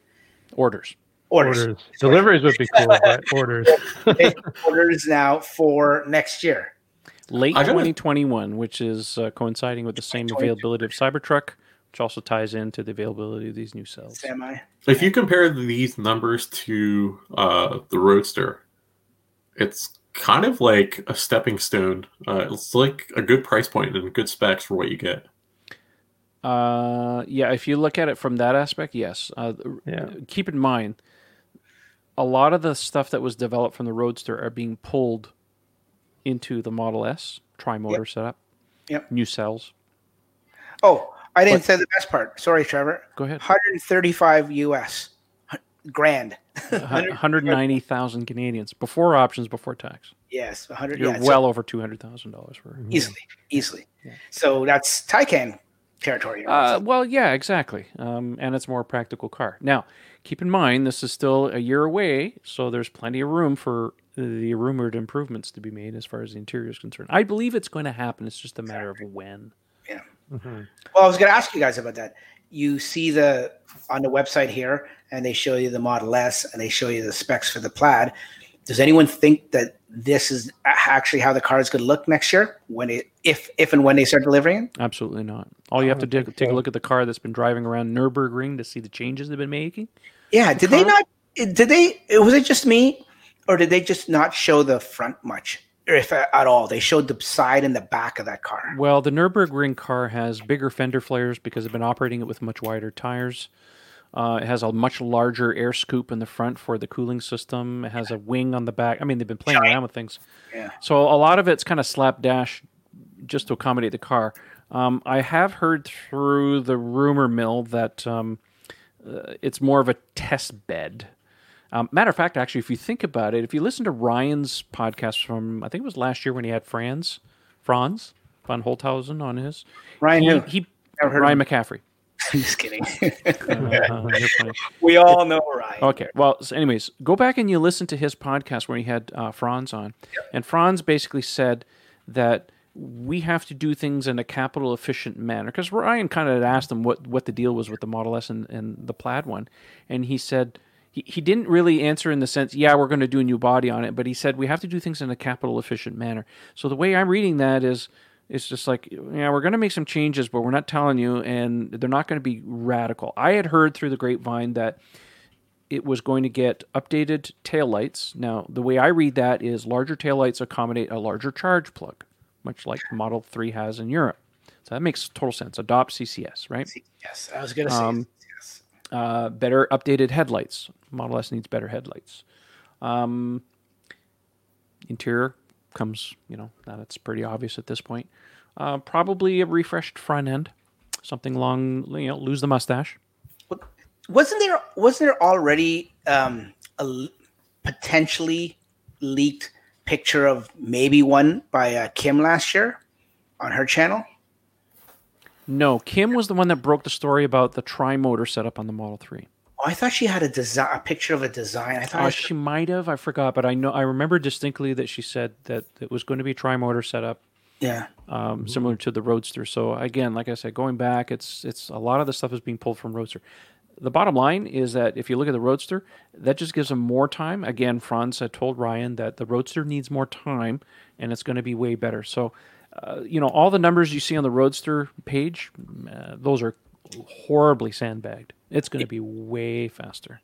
Orders. Orders, Orders. Deliveries would be cool, but orders. Orders now for next year. Late 2021, which is uh, coinciding with the same availability of Cybertruck, which also ties into the availability of these new cells. Semi. If you compare these numbers to uh, the Roadster, it's kind of like a stepping stone. Uh, it's like a good price point and good specs for what you get. Uh, yeah, if you look at it from that aspect, yes. Uh, Yeah. Keep in mind, a lot of the stuff that was developed from the Roadster are being pulled into the Model S tri-motor setup. Yep. New cells. Oh, I didn't What? say the best part. Sorry, Trevor. Go ahead. 135 US grand. Hu- 190,000 Canadians before options, before tax. Yes, 100. You're yeah, so well over $200,000 for. easily, easily. Yeah. So that's Taycan territory. Uh, well, yeah, exactly. Um, and it's a more practical car. Now, keep in mind, this is still a year away, so there's plenty of room for the rumored improvements to be made as far as the interior is concerned. I believe it's going to happen. It's just a matter of when. Mhm. well, I was going to ask you guys about that. You see the on the website here, and they show you the Model S, and they show you the specs for the Plaid. Does anyone think that this is actually how the car is going to look next year when it, if if and when they start delivering it? Absolutely not. All you have to oh, don't take a look at the car that's been driving around Nürburgring to see the changes they've been making. Yeah. Did they car? not? Did they? Was it just me, or did they just not show the front much, or if at all? They showed the side and the back of that car. Well, the Nürburgring car has bigger fender flares because they've been operating it with much wider tires. Uh, it has a much larger air scoop in the front for the cooling system. It has a wing on the back. I mean, they've been playing around with things. Yeah. So a lot of it's kind of slapdash just to accommodate the car. Um, I have heard through the rumor mill that um, uh, it's more of a test bed. Um, matter of fact, actually, if you think about it, if you listen to Ryan's podcast from I think it was last year when he had Franz, Franz von Holzhausen on his, Ryan, he, who? he Never heard Ryan McCaffrey. I'm just kidding. Uh, we all know Ryan. Okay. Well, so anyways, go back and you listen to his podcast where he had uh, Franz on, and Franz basically said that we have to do things in a capital efficient manner because Ryan kind of asked him what what the deal was with the Model S and, and the Plaid one, and he said. He, he didn't really answer in the sense, yeah, we're going to do a new body on it, but he said we have to do things in a capital efficient manner. So the way I'm reading that is, it's just like, yeah, we're going to make some changes, but we're not telling you, and they're not going to be radical. I had heard through the grapevine that it was going to get updated taillights. Now, the way I read that is larger taillights accommodate a larger charge plug, much like Model 3 has in Europe. So that makes total sense. Adopt CCS, right? Yes, I was going to say Um. Uh, better updated headlights. Model S needs better headlights. Um, interior comes, you know, that's pretty obvious at this point. Uh, probably a refreshed front end, something long, you know, lose the mustache. Wasn't there wasn't there already um, a potentially leaked picture of maybe one by uh, Kim last year on her channel? No, Kim was the one that broke the story about the tri-motor setup on the Model 3. Oh, I thought she had a design, a picture of a design. I thought Uh, she might have, I forgot, but I know I remember distinctly that she said that it was going to be a tri-motor setup, yeah. um, similar to the Roadster. So again, like I said, going back, it's it's a lot of the stuff is being pulled from Roadster. The bottom line is that if you look at the Roadster, that just gives them more time. Again, Franz had told Ryan that the Roadster needs more time, and it's going to be way better. So, uh, you know, all the numbers you see on the Roadster page, uh, those are horribly sandbagged. It's going to be way faster.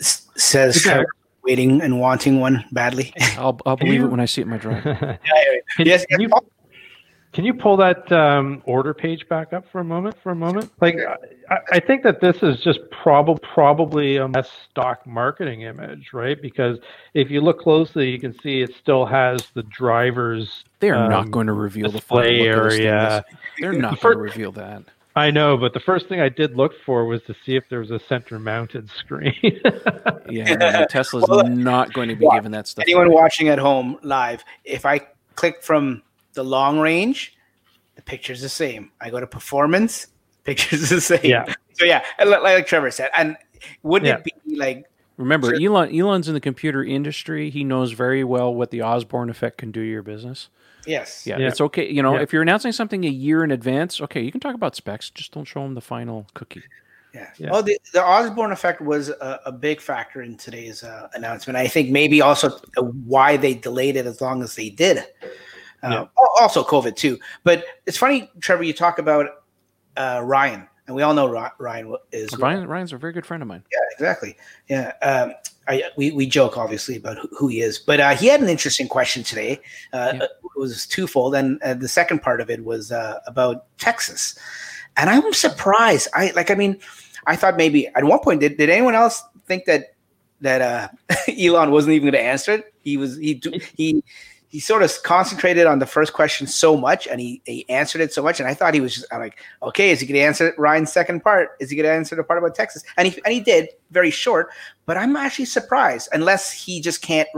S- says Trevor, waiting and wanting one badly. I'll, I'll believe you- it when I see it in my drive. Can, Yes, can you, can you pull that um, order page back up for a moment? For a moment, like I, I think that this is just probably probably a less stock marketing image, right? Because if you look closely, you can see it still has the drivers. They are um, not going to reveal the final display look of this thing. area. They're not going to reveal that. I know, but the first thing I did look for was to see if there was a center-mounted screen. Yeah, no, Tesla's Well, not going to be yeah, given that stuff. Anyone watching at home live, if I click from the long range, the picture's the same. I go to performance, picture's the same. Yeah. So yeah, like, like Trevor said, and wouldn't Yeah. it be like Remember, Sure. Elon Elon's in the computer industry. He knows very well what the Osborne effect can do to your business. yes, Yeah, Yeah. it's okay. You know, Yeah. if you're announcing something a year in advance, okay, you can talk about specs. Just don't show them the final cookie. Yeah. Yeah. Well, the, the Osborne effect was a, a big factor in today's uh, announcement. I think maybe also uh, why they delayed it as long as they did. Uh, Yeah. Also, COVID too. But it's funny, Trevor. You talk about uh, Ryan, and we all know Ryan is Ryan, Ryan's a very good friend of mine. Yeah, exactly. Yeah. Um, I, we, we joke obviously about who, he is, but uh, he had an interesting question today. Uh, Yeah. It was twofold, and uh, the second part of it was uh, about Texas. And I'm surprised. I like. I mean, I thought maybe at one point did, did anyone else think that that uh, Elon wasn't even going to answer it? He was. He he he sort of concentrated on the first question so much, and he he answered it so much, and I thought he was just I'm like, okay, is he going to answer Ryan's second part? Is he going to answer the part about Texas? And he and he did very short, but I'm actually surprised unless he just can't,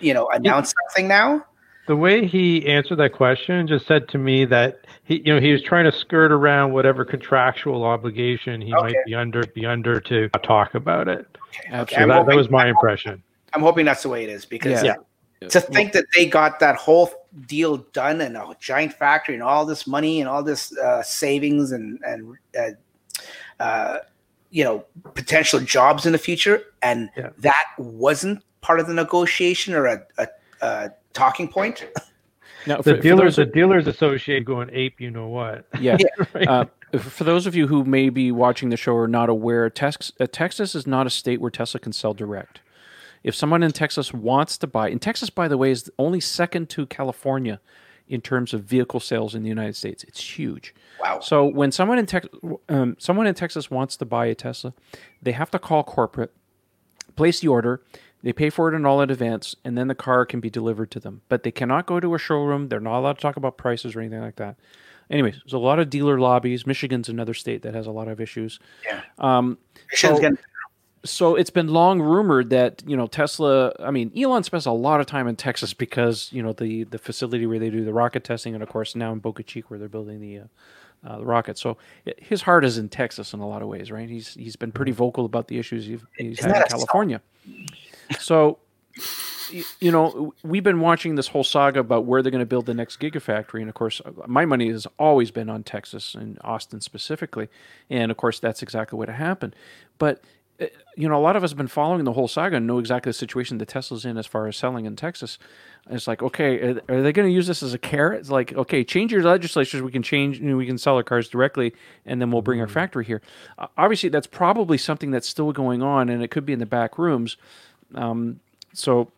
you know, announce something now. the way he answered that question just said to me that he, you know, he was trying to skirt around whatever contractual obligation he Okay. might be under, be under to talk about it. Okay, Absolutely. So I'm that, that was my impression. I'm hoping that's the way it is because Yeah. To think that they got that whole deal done and a giant factory and all this money and all this uh, savings and and uh, uh, you know potential jobs in the future and Yeah. that wasn't part of the negotiation or a, a, a talking point. Now, The for, for dealers, those, the dealers associate going ape, you know what? yeah, Right? uh, for those of you who may be watching the show or not aware, Tex, uh, Texas is not a state where Tesla can sell direct. If someone in Texas wants to buy, and Texas, by the way, is only second to California in terms of vehicle sales in the United States. It's huge. Wow. So when someone in Tex, um, someone in Texas wants to buy a Tesla, they have to call corporate, place the order. They pay for it in all in advance, and then the car can be delivered to them. But they cannot go to a showroom. They're not allowed to talk about prices or anything like that. Anyways, there's a lot of dealer lobbies. Michigan's another state that has a lot of issues. Yeah. Um, Michigan's so- getting- so it's been long rumored that you know Tesla. I mean, Elon spends a lot of time in Texas because you know the the facility where they do the rocket testing, and of course now in Boca Chica where they're building the uh, uh, the rocket. So i- his heart is in Texas in a lot of ways, right? He's he's been pretty vocal about the issues he's, he's had in California. So. y- You know, we've been watching this whole saga about where they're going to build the next gigafactory, and of course, my money has always been on Texas and Austin specifically, and of course, that's exactly what happened. But uh, you know, a lot of us have been following the whole saga and know exactly the situation that Tesla's in as far as selling in Texas. And it's like, okay, are, are they going to use this as a carrot? It's like, okay, change your legislatures. We can change, you know, we can sell our cars directly, and then we'll bring our factory here. Uh, obviously, that's probably something that's still going on, and it could be in the back rooms. Um, so,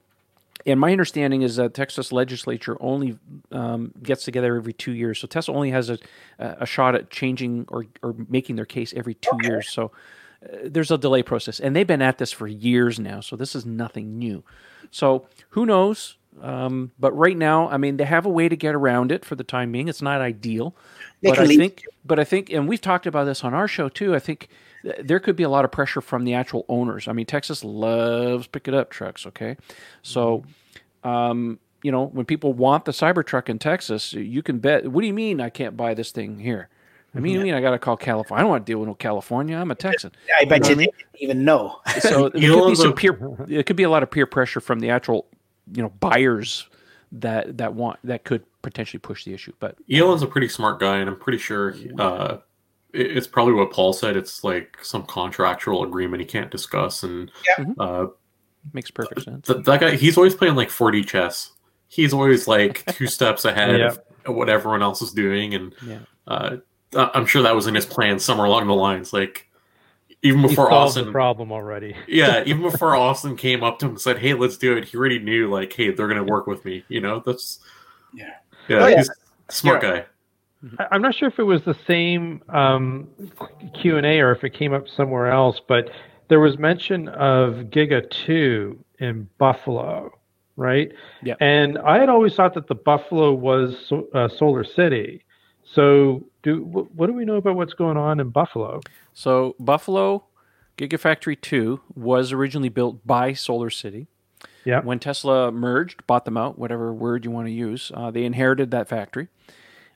and my understanding is that Texas legislature only um, gets together every two years. So Tesla only has a, a shot at changing or, or making their case every two years. So uh, there's a delay process, and they've been at this for years now. So this is nothing new. So who knows? Um, but right now, I mean, they have a way to get around it for the time being. It's not ideal, They but I leave- think, but I think, and we've talked about this on our show too. I think th- there could be a lot of pressure from the actual owners. I mean, Texas loves pick it up trucks. Okay, so um, you know, when people want the Cybertruck in Texas, you can bet. What do you mean I can't buy this thing here? I mean, you mean I got to call California? I don't want to deal with no California. I'm a Texan. I bet know you what didn't even know. So there could be some peer. It could be a lot of peer pressure from the actual, you know, buyers that that want that could potentially push the issue. But Elon's a pretty smart guy, and I'm pretty sure uh, it- it's probably what Paul said. It's like some contractual agreement he can't discuss, and Yeah. Mhm. uh, makes perfect sense. th- that guy he's always playing like 4D chess. He's always like two steps ahead Yeah. of what everyone else is doing, and Yeah. uh, I- I'm sure that was in his plan somewhere along the lines. Like even He before the Austin, problem already. yeah, even before Austin came up to him and said, "Hey, let's do it," he already knew like, "Hey, they're gonna work with me." You know, that's Yeah. yeah, Oh, yeah. he's a smart guy. I- I'm not sure if it was the same um, Q and A or if it came up somewhere else, but there was mention of Giga Two in Buffalo, right? Yeah. And I had always thought that the Buffalo was so, uh, Solar City. So, do wh- what do we know about what's going on in Buffalo? So Buffalo Gigafactory 2 was originally built by Solar City. Yeah. When Tesla merged, bought them out, whatever word you want to use, uh, they inherited that factory.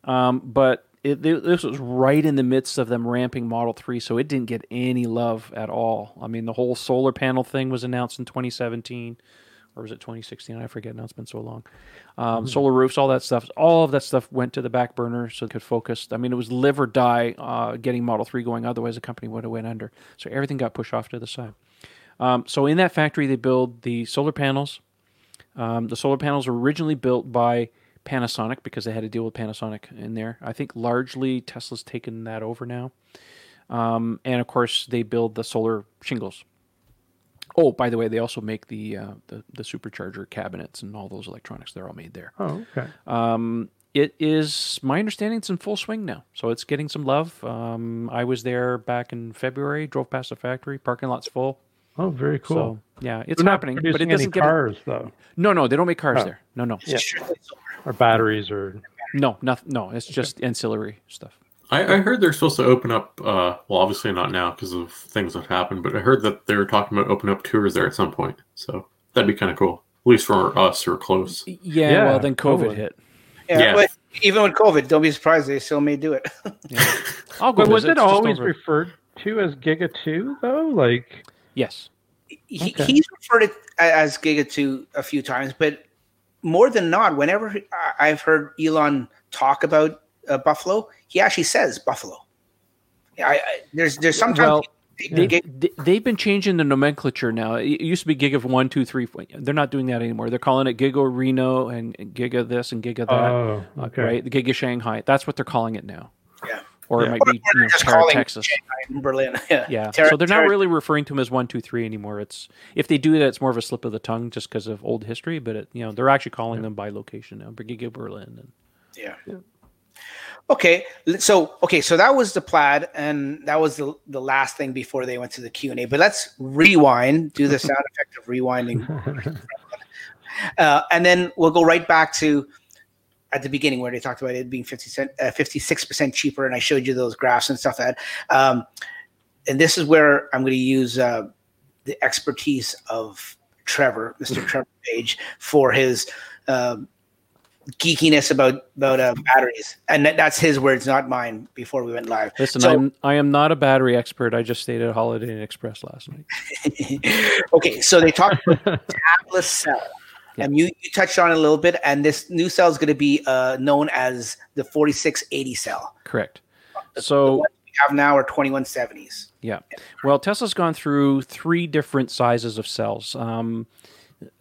Um, but it, this was right in the midst of them ramping Model 3, so it didn't get any love at all. I mean, the whole solar panel thing was announced in 2017, or was it 2016? I forget now, it's been so long. Um, Solar roofs, all that stuff, all of that stuff went to the back burner so it could focus. I mean, it was live or die uh, getting Model 3 going, otherwise, the company would have went under. So everything got pushed off to the side. Um, so in that factory, they build the solar panels. Um, the solar panels were originally built by Panasonic because they had to deal with Panasonic in there. I think largely Tesla's taken that over now. Um, and of course, they build the solar shingles. Oh, by the way, they also make the, uh, the the supercharger cabinets and all those electronics. They're all made there. Oh, okay. Um, it is my understanding it's in full swing now, so it's getting some love. Um, I was there back in February, drove past the factory, parking lot's full. Oh, very cool. So yeah, it's They're not happening, but it doesn't any get cars though, no, no. They don't make cars Oh. there. No, no, Yeah. Or batteries, or no, nothing. No, it's just ancillary stuff. I, I heard they're supposed to open up. Uh, well, obviously not now because of things that happened, but I heard that they were talking about opening up tours there at some point. So that'd be kind of cool, at least for us who are close. Yeah, Yeah, well, then COVID totally. hit. Yeah, Yeah. but even with COVID, don't be surprised they still may do it. I'll go but was it always over- referred to as Giga Two though? Like, yes. he, Okay. he's referred it as Giga 2 a few times, but more than not, whenever I've heard Elon talk about uh, Buffalo, he actually says Buffalo. Yeah, I, I, there's there's sometimes Well, they, They, they, they've been changing the nomenclature now. It used to be Giga one, two, three. four. They're not doing that anymore. They're calling it Giga Reno and and Giga this and Giga that. oh, okay. Right, the Giga Shanghai. That's what they're calling it now. Yeah. Or Yeah. it might be you know, Terra Texas. Shanghai Berlin. Yeah, Yeah. Terra- so they're not Terra- really referring to them as one, two, three anymore. It's if they do that, it's more of a slip of the tongue just because of old history. But it, you know, they're actually calling them by location now. Giga Berlin. And, Yeah. Okay, so okay, so that was the plaid, and that was the the last thing before they went to the Q and A. But let's rewind, do the sound effect of rewinding, uh, and then we'll go right back to at the beginning where they talked about it being 50 cent, uh, 56% cheaper, and I showed you those graphs and stuff. That, um, and this is where I'm going to use uh, the expertise of Trevor, Mr. Trevor Page, for his. Um, geekiness about about uh, batteries, and that, that's his words, not mine. Before we went live. listen, So- I'm I am not a battery expert. I just stayed at Holiday Inn Express last night. okay, so they talked about tabless cell, and you, you touched on it a little bit. And this new cell is going to be uh, known as the 4680 cell. Correct. The So ones we have now are 2170s. Yeah. Well, Tesla's gone through three different sizes of cells. Um,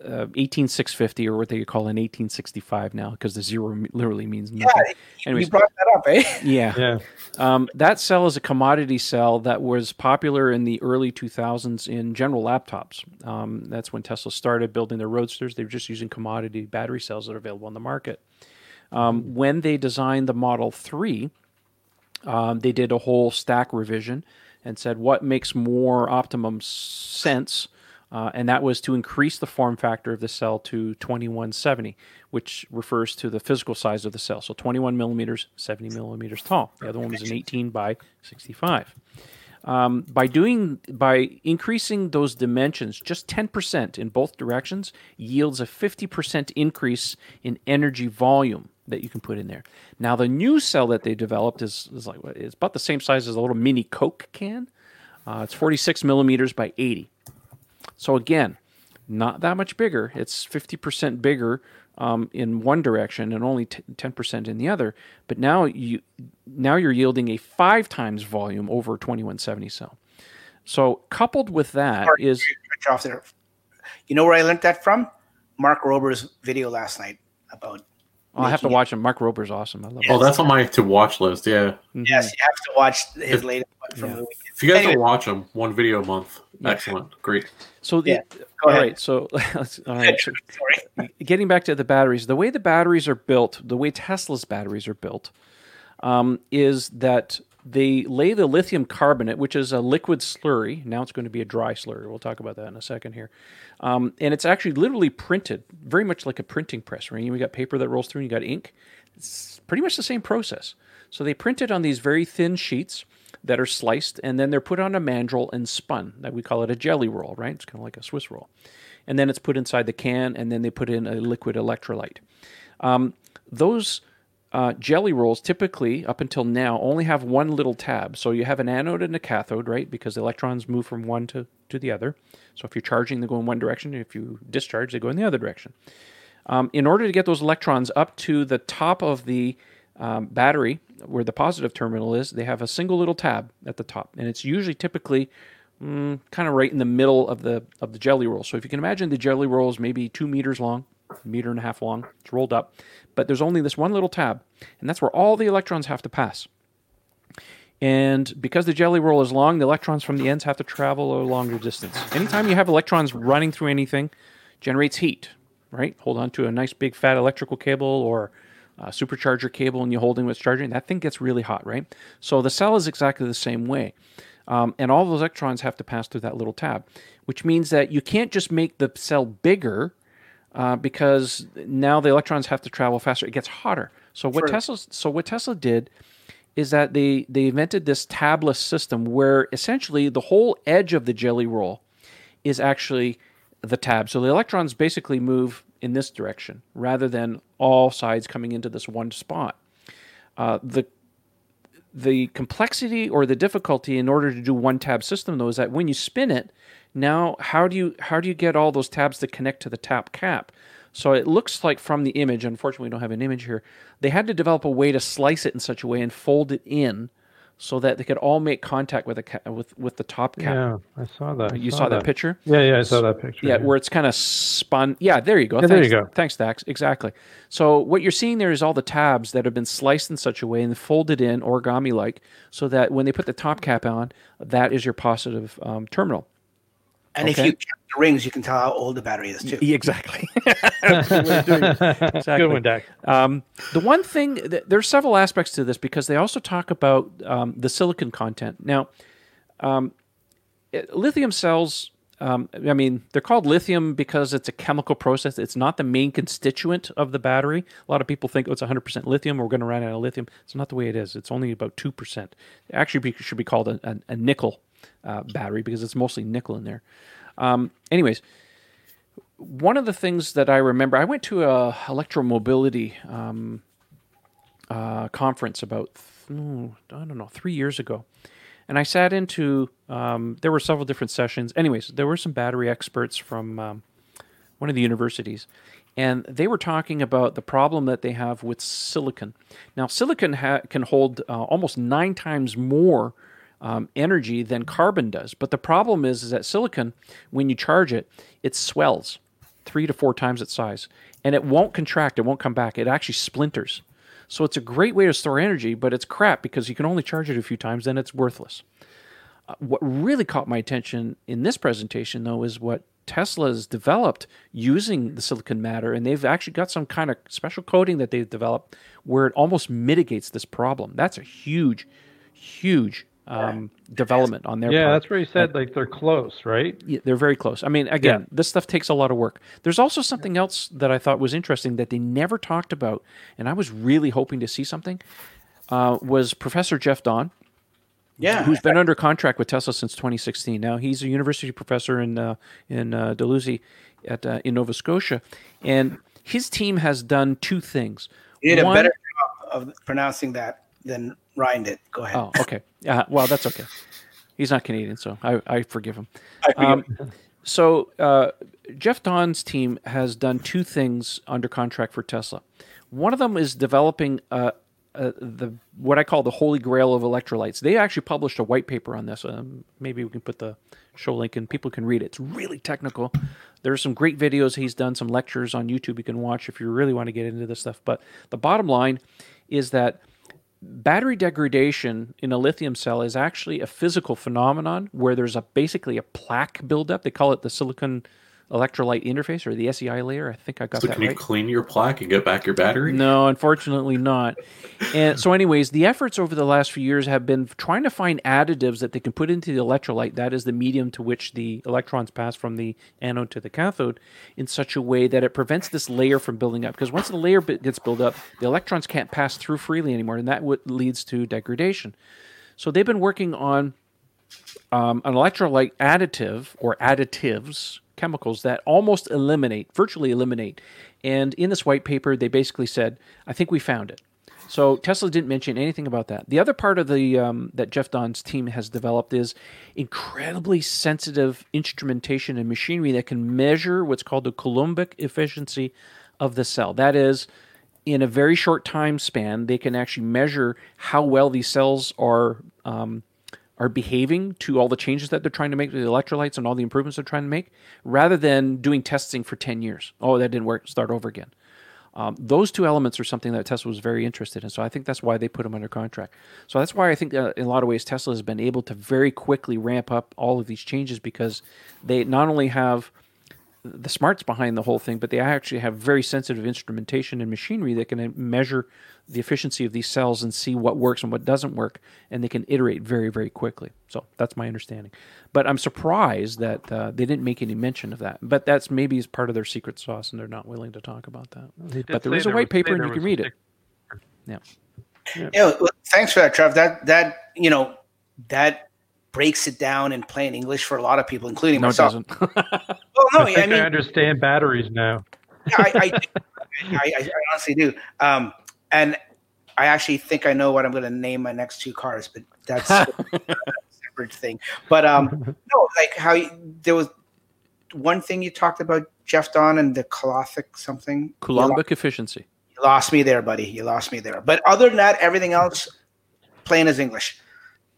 uh, 18650, or what they call an 1865 now, because the zero literally means nothing. Yeah, Anyways. you brought that up, eh? Yeah. yeah. Um, that cell is a commodity cell that was popular in the early 2000s in general laptops. Um, that's when Tesla started building their roadsters. They were just using commodity battery cells that are available on the market. Um, when they designed the Model 3, um, they did a whole stack revision and said what makes more optimum sense. Uh, and that was to increase the form factor of the cell to 2170, which refers to the physical size of the cell. So 21 millimeters, 70 millimeters tall. The other one was an 18 by 65. Um, by doing by increasing those dimensions just 10% in both directions yields a 50% increase in energy volume that you can put in there. Now the new cell that they developed is, is like it's about the same size as a little mini Coke can. Uh, it's 46 millimeters by 80. So again, not that much bigger. It's 50% bigger um, in one direction and only t- 10% in the other. But now you now you're yielding a five times volume over a 2170 cell. So coupled with that Sorry, is you off there. You know where I learned that from? Mark Rober's video last night about. I'll have to watch him. Mark Rober's awesome. I love Oh, that's on my to watch list. Yeah. Mhm. Yes, you have to watch his latest one. from Yeah. the weekend. If you guys Anyway. don't watch them, one video a month. Yeah. Excellent. Great. So the, Yeah, all ahead. right, so all right. So getting back to the batteries, the way the batteries are built, the way Tesla's batteries are built, um, is that they lay the lithium carbonate, which is a liquid slurry. Now it's going to be a dry slurry. We'll talk about that in a second here. Um, and it's actually literally printed, very much like a printing press. Right? We got paper that rolls through, and you got ink. It's pretty much the same process. So they print it on these very thin sheets that are sliced, and then they're put on a mandrel and spun. That we call it a jelly roll, right? It's kind of like a Swiss roll. And then it's put inside the can, and then they put in a liquid electrolyte. Um, those uh, jelly rolls typically, up until now, only have one little tab. So you have an anode and a cathode, right? Because the electrons move from one to, to the other. So if you're charging, they go in one direction. If you discharge, they go in the other direction. Um, in order to get those electrons up to the top of the um, battery, where the positive terminal is, they have a single little tab at the top, and it's usually typically mm, kind of right in the middle of the of the jelly roll. So if you can imagine, the jelly roll is maybe two meters long, meter and a half long. It's rolled up, but there's only this one little tab, and that's where all the electrons have to pass. And because the jelly roll is long, the electrons from the ends have to travel a longer distance. Anytime you have electrons running through anything, generates heat, right? Hold on to a nice big fat electrical cable or a supercharger cable and you're holding what's charging, that thing gets really hot, right? So the cell is exactly the same way. Um, and all those electrons have to pass through that little tab, which means that you can't just make the cell bigger uh, because now the electrons have to travel faster. It gets hotter. So what Sure. Tesla so what Tesla did is that they they invented this tabless system where essentially the whole edge of the jelly roll is actually the tab. So the electrons basically move in this direction rather than all sides coming into this one spot. Uh, the the complexity or the difficulty in order to do one tab system though is that when you spin it now how do you how do you get all those tabs to connect to the tap cap? So it looks like from the image unfortunately we don't have an image here they had to develop a way to slice it in such a way and fold it in so that they could all make contact with the ca- with with the top cap Yeah, I saw that. You saw that picture Yeah, yeah, I saw that picture. yeah, where it's kind of spun. Yeah, there you go. Yeah, Thanks, there you go. Thanks, Dax. Exactly. So what you're seeing there is all the tabs that have been sliced in such a way and folded in origami-like, so that when they put the top cap on, that is your positive um, terminal. And Okay. if you count the rings, you can tell how old the battery is too. Exactly. exactly. Good one, Dak. Um, the one thing, th- there's several aspects to this because they also talk about um, the silicon content. Now, um, it- lithium cells, um, I mean, they're called lithium because it's a chemical process. It's not the main constituent of the battery. A lot of people think, oh, it's 100% lithium. We're going to run out of lithium. It's not the way it is. It's only about 2%. It actually be, should be called a, a, a nickel uh, battery because it's mostly nickel in there. Um, anyways, one of the things that I remember, I went to a electromobility um, uh, conference about oh, I don't know three years ago, and I sat into. Um, there were several different sessions. Anyways, there were some battery experts from um, one of the universities, and they were talking about the problem that they have with silicon. Now, silicon ha- can hold uh, almost nine times more um, energy than carbon does. But the problem is, is that silicon, when you charge it, it swells three to four times its size, and it won't contract. It won't come back. It actually splinters. So it's a great way to store energy, but it's crap because you can only charge it a few times, then it's worthless. Uh, what really caught my attention in this presentation, though, is what Tesla's developed using the silicon matter, and they've actually got some kind of special coating that they've developed where it almost mitigates this problem. That's a huge, huge um, development on their Yeah, part. that's where he said like they're close, right? Yeah, they're very close. I mean, again, this stuff takes a lot of work. There's also something else that I thought was interesting that they never talked about, and I was really hoping to see something. Uh, was Professor Jeff Dahn, Yeah. who's been under contract with Tesla since 2016. Now he's a university professor in uh, in uh, Dalhousie at uh, in Nova Scotia, and his team has done two things. you did a better job of pronouncing that than Ryan did. Go ahead. Oh, okay. Uh, well, that's okay. He's not Canadian, so I, I forgive him. I forget- Um, so uh, Jeff Dahn's team has done two things under contract for Tesla. One of them is developing uh, uh, the what I call the holy grail of electrolytes. They actually published a white paper on this. Um, maybe we can put the show link and people can read it. It's really technical. There are some great videos he's done, some lectures on YouTube you can watch if you really want to get into this stuff. But the bottom line is that battery degradation in a lithium cell is actually a physical phenomenon where there's a basically a plaque buildup. They call it the silicon electrolyte interface or the SEI layer. I think I got So that So can you clean your plaque and get back your battery? No, unfortunately not. And so, anyways, the efforts over the last few years have been trying to find additives that they can put into the electrolyte, that is the medium to which the electrons pass from the anode to the cathode, in such a way that it prevents this layer from building up. Because once the layer gets built up, the electrons can't pass through freely anymore, and that leads to degradation. So they've been working on um, an electrolyte additive or additives, chemicals that almost eliminate, virtually eliminate. And in this white paper, they basically said, "I think we found it." So Tesla didn't mention anything about that. The other part of the um, that Jeff Dahn's team has developed is incredibly sensitive instrumentation and machinery that can measure what's called the Coulombic efficiency of the cell. That is, in a very short time span, they can actually measure how well these cells are um, are behaving to all the changes that they're trying to make to the electrolytes and all the improvements they're trying to make, rather than doing testing for ten years. Oh, that didn't work. Start over again. Um, those two elements are something that Tesla was very interested in. So I think that's why they put them under contract. So that's why I think uh, in a lot of ways Tesla has been able to very quickly ramp up all of these changes because they not only have the smarts behind the whole thing, but they actually have very sensitive instrumentation and machinery that can measure the efficiency of these cells and see what works and what doesn't work, and they can iterate very, very quickly. So that's my understanding. But I'm surprised that uh, they didn't make any mention of that. But that's maybe as part of their secret sauce, and they're not willing to talk about that. But there is a white paper, and you can read a it. Yeah. Yeah, well, thanks for that, Trev. That that you know that breaks it down in plain English for a lot of people, including No, it myself. doesn't. Well, no, I I, think I, mean, understand batteries now. yeah, I, I. I, I, I honestly do. Um, and I actually think I know what I'm going to name my next two cars, but that's a separate thing. But um, no, like how you, there was one thing you talked about, Jeff Dahn, and the Colothic something. You lo- Coulombic efficiency. You lost me there, buddy. You lost me there. But other than that, everything else, plain as English,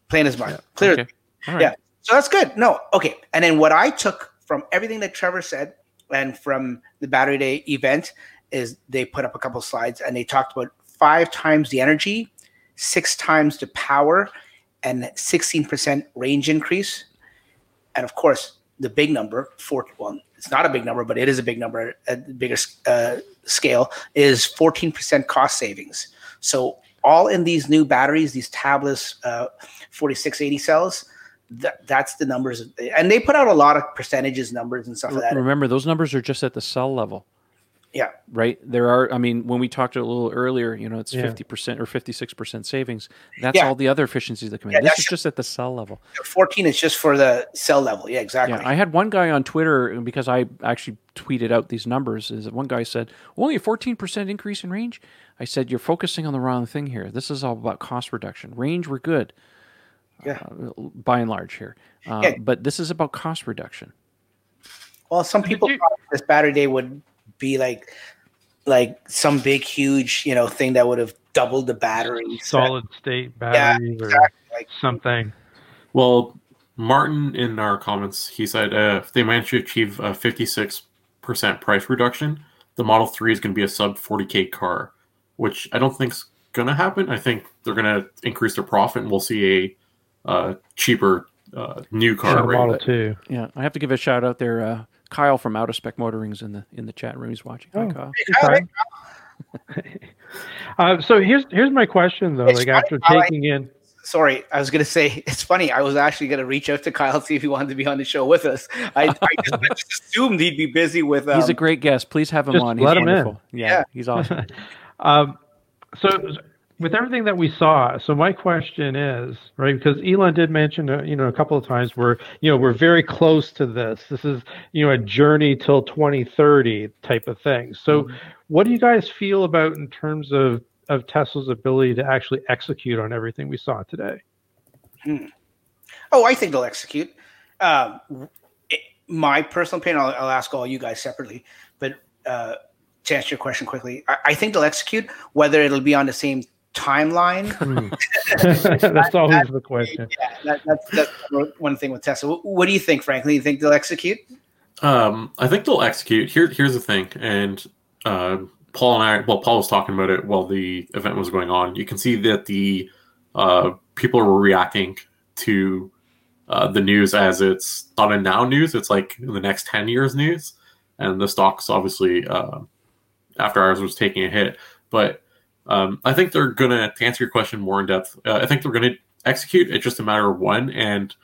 plain as mud, clear. Okay. Right. Yeah. So that's good. No, okay. And then what I took from everything that Trevor said and from the Battery Day event is they put up a couple slides and they talked about five times the energy, six times the power, and 16% range increase. And of course, the big number, four, well, it's not a big number, but it is a big number at the bigger uh, scale, is 14% cost savings. So all in these new batteries, these tabless, uh, 4680 cells, that, that's the numbers. And they put out a lot of percentages, numbers, and stuff like that. Remember, those numbers are just at the cell level. Yeah. Right. There are. I mean, when we talked a little earlier, you know, it's Yeah. fifty percent or fifty-six percent savings. That's Yeah. all the other efficiencies that come in. Yeah, this is just at the cell level. 14 is just for the cell level. Yeah, exactly. Yeah, I had one guy on Twitter because I actually tweeted out these numbers. Is that one guy said only a fourteen percent increase in range? I said you're focusing on the wrong thing here. This is all about cost reduction. Range, we're good. Yeah. uh, by and large here, uh, Yeah. but this is about cost reduction. Well, some people you- thought this battery day would be like like some big, huge, you know, thing that would have doubled the battery. Solid state batteries or exactly. Like, something. Well, Martin in our comments, he said uh, if they manage to achieve a 56% price reduction, the Model 3 is going to be a sub 40k car, which I don't think's going to happen. I think they're going to increase their profit and we'll see a uh, cheaper uh, new car. Yeah, right? Model Two. Yeah, I have to give a shout out there. Uh, Kyle from Out of Spec Motorings in the in the chat room. He's watching. Hi, Oh. Kyle. Okay. Uh, so here's here's my question though. It's like funny after how I- taking in, sorry, I was gonna say it's funny. I was actually gonna reach out to Kyle see if he wanted to be on the show with us. I, I, just, I just assumed he'd be busy with. Um, He's a great guest. Please have him just on. He's let him in. Yeah, Yeah. he's awesome. um, so with everything that we saw, so my question is right because Elon did mention uh, you know a couple of times we're you know we're very close to this. This is you know a journey till 2030 type of thing. So Mm-hmm. what do you guys feel about in terms of of Tesla's ability to actually execute on everything we saw today? Oh, I think they'll execute. Um, it- my personal opinion, I'll, I'll ask all you guys separately, but uh, to answer your question quickly, I, I think they'll execute. Whether it'll be on the same timeline, That's always the question. yeah, that, that's, that's one thing with Tesla. What, what do you think, Franklin? You think they'll execute? Um, I think they'll execute. Here, here's the thing, and uh, Paul and I, well, Paul was talking about it while the event was going on. You can see that the uh, people were reacting to uh, the news as it's not a now news; it's like the next ten years news. And the stocks, obviously, uh, after hours was taking a hit, but um, I think they're gonna to answer your question more in depth. Uh, I think they're gonna execute. It's just a matter of when and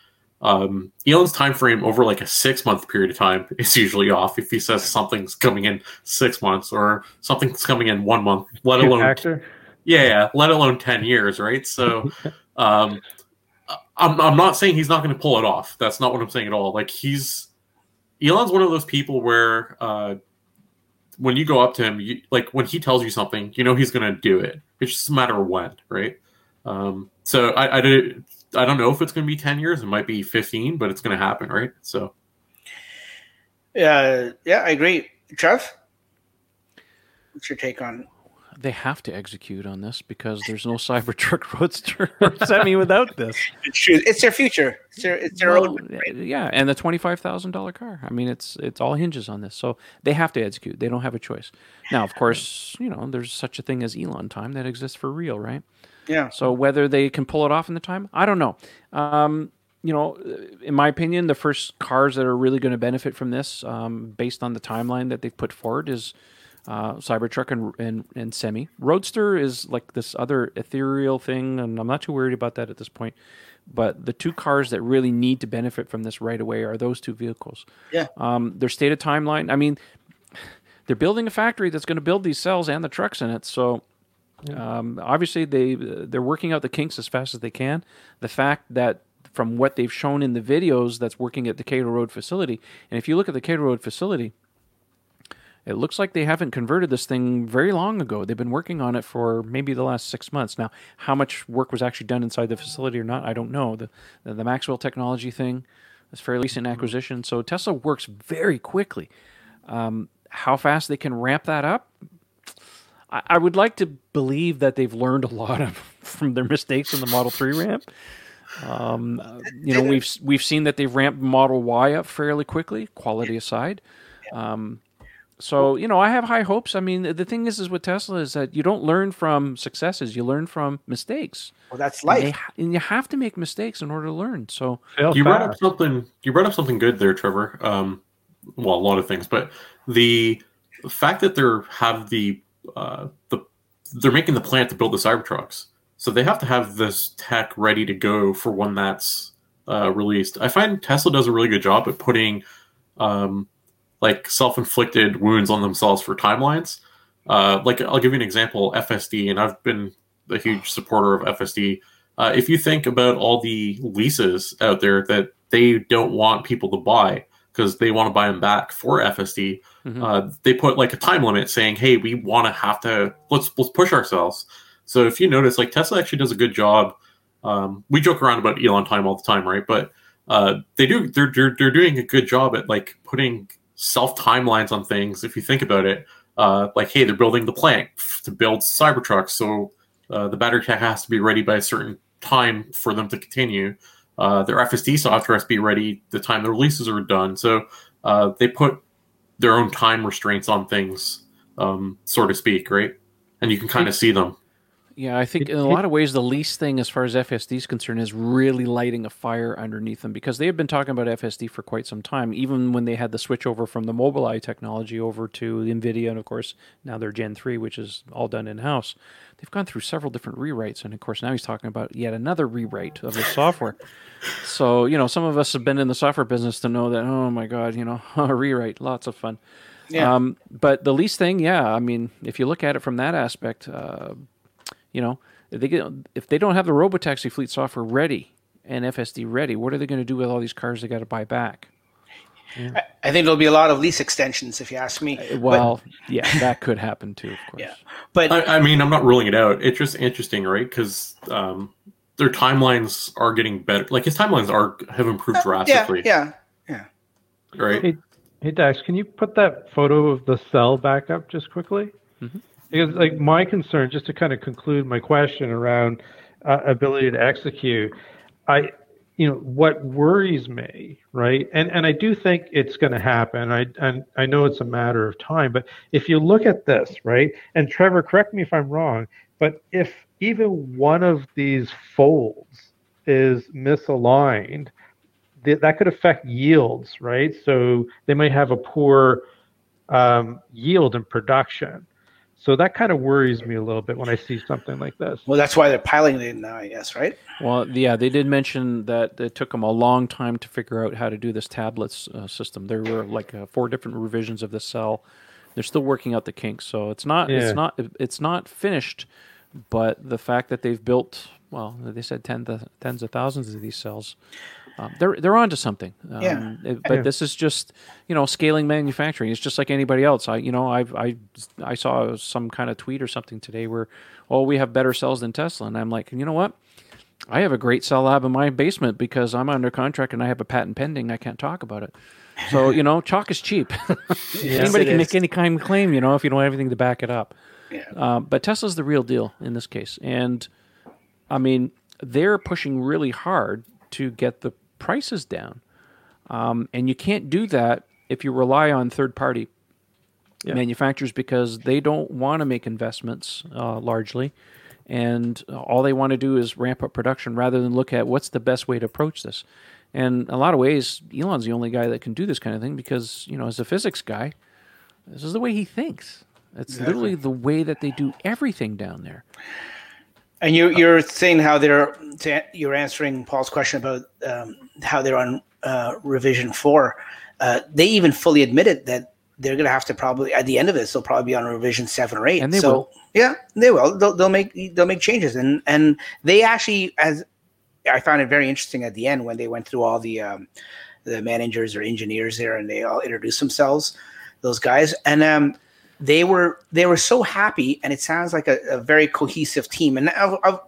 um, Elon's time frame over like a six month period of time is usually off if he says something's coming in six months or something's coming in one month, let alone actor. yeah, yeah, let alone ten years, right? So, um, I'm I'm not saying he's not going to pull it off. That's not what I'm saying at all. Like he's Elon's one of those people where uh, when you go up to him, you, like when he tells you something, you know he's going to do it. It's just a matter of when, right? Um, so I, I did. I don't know if it's going to be ten years. It might be fifteen, but it's going to happen, right? So Uh, yeah, I agree. Trev, what's your take on? They have to execute on this because there's no Cybertruck Roadster or Semi without this. It's true. It's their future. It's their it's their Well, own. Right? Yeah, and the twenty-five thousand dollar car. I mean, it's it's all hinges on this, so they have to execute. They don't have a choice. Now, of course, you know there's such a thing as Elon time that exists for real, right? Yeah. So whether they can pull it off in the time, I don't know. Um, you know, in my opinion, the first cars that are really going to benefit from this, um, based on the timeline that they've put forward, is uh, Cybertruck and, and and Semi. Roadster is like this other ethereal thing, and I'm not too worried about that at this point. But the two cars that really need to benefit from this right away are those two vehicles. Yeah. Um, their stated timeline. I mean, they're building a factory that's going to build these cells and the trucks in it. So um, obviously they they're working out the kinks as fast as they can. The fact that from what they've shown in the videos that's working at the Kato Road facility, and if you look at the Kato Road facility, it looks like they haven't converted this thing very long ago. They've been working on it for maybe the last six months. Now, how much work was actually done inside the facility or not, I don't know. The the, the Maxwell technology thing is fairly recent acquisition, so Tesla works very quickly. Um, how fast they can ramp that up, I, I would like to believe that they've learned a lot of from their mistakes in the Model Three ramp. Um, you know, we've we've seen that they've ramped Model Y up fairly quickly, quality aside. Um, so you know, I have high hopes. I mean, the thing is, is with Tesla is that you don't learn from successes; you learn from mistakes. Well, that's And, life. they and you have to make mistakes in order to learn. So Fail you brought up something. You brought up something good there, Trevor. Um, well, a lot of things, but the fact that they're have the uh, the they're making the plant to build the Cybertrucks, so they have to have this tech ready to go for when that's uh, released. I find Tesla does a really good job at putting um, like self-inflicted wounds on themselves for timelines. Uh, like I'll give you an example, FSD, and I've been a huge supporter of FSD. Uh, if you think about all the leases out there that they don't want people to buy because they want to buy them back for FSD, Mhm. uh, they put like a time limit saying, "Hey, we want to have to let's let's push ourselves." So if you notice, like Tesla actually does a good job. Um, we joke around about Elon time all the time, right? But uh, they do they're, they're they're doing a good job at like putting self timelines on things. If you think about it, uh, like hey, they're building the plant to build Cybertrucks, so uh, the battery tech has to be ready by a certain time for them to continue. Uh, their FSD software has to be ready the time the releases are done. So uh, they put their own time restraints on things, um, so to speak, right? And you can kind of see them. Yeah, I think It- in a it- lot of ways the least thing as far as FSD is concerned is really lighting a fire underneath them because they have been talking about FSD for quite some time, even when they had the switch over from the Mobileye technology over to NVIDIA, and of course now they're Gen 3, which is all done in house. They've gone through several different rewrites, and of course now he's talking about yet another rewrite of the software. So, you know, some of us have been in the software business to know that, oh my God, you know, a rewrite, lots of fun. Yeah. Um, but the least thing, yeah, I mean, if you look at it from that aspect, uh, you know, if they get if they don't have the robotaxi fleet software ready and FSD ready, what are they going to do with all these cars they got to buy back? I, I think there'll be a lot of lease extensions, if you ask me. Well, yeah, that could happen too, of course. Yeah. But I, I mean, I'm not ruling it out. It's just interesting, right? Because um, their timelines are getting better. Like his timelines are have improved drastically. yeah, drastically, yeah. right? Hey, hey Dax, can you put that photo of the cell back up just quickly? Mhm. Because, like, my concern, just to kind of conclude my question around uh, ability to execute, I, you know what worries me right and and i do think it's going to happen i and i know it's a matter of time but if you look at this right and trevor correct me if i'm wrong but if even one of these folds is misaligned that could affect yields right? So they might have a poor um, yield in production so that kind of worries me a little bit when I see something like this. Well, that's why they're piloting it now, I guess, right? Well, yeah, they did mention that it took them a long time to figure out how to do this tabless uh, system. There were like uh, four different revisions of the cell. They're still working out the kinks, so it's not yeah. it's not it's not finished. But the fact that they've built well, they said tens of thousands of these cells um, they're they're onto something. Um, yeah. It, but this is just you know scaling manufacturing. It's just like anybody else. I you know I I I saw some kind of tweet or something today where oh we have better cells than Tesla, and I'm like you know what. I have a great cell lab in my basement because I'm under contract and I have a patent pending. I can't talk about it. So you know, chalk is cheap. yes, Anybody can is. make any kind of claim, you know, if you don't have anything to back it up. Yeah. Uh, but Tesla's the real deal in this case, and I mean, they're pushing really hard to get the prices down. Um, and you can't do that if you rely on third party yeah. manufacturers because they don't want to make investments uh, largely. And all they want to do is ramp up production rather than look at what's the best way to approach this. And in a lot of ways, Elon's the only guy that can do this kind of thing because, you know, as a physics guy, this is the way he thinks. It's exactly. literally the way that they do everything down there. And you're you're saying how they're you're answering Paul's question about um, how they're on uh, revision four. Uh, they even fully admitted that they're going to have to probably at the end of this they'll probably be on revision seven or eight. And they so will. yeah, they will. They'll, they'll make they'll make changes and and they actually as I found it very interesting at the end when they went through all the um, the managers or engineers there and they all introduced themselves, those guys and um they were they were so happy and it sounds like a, a, very cohesive team. And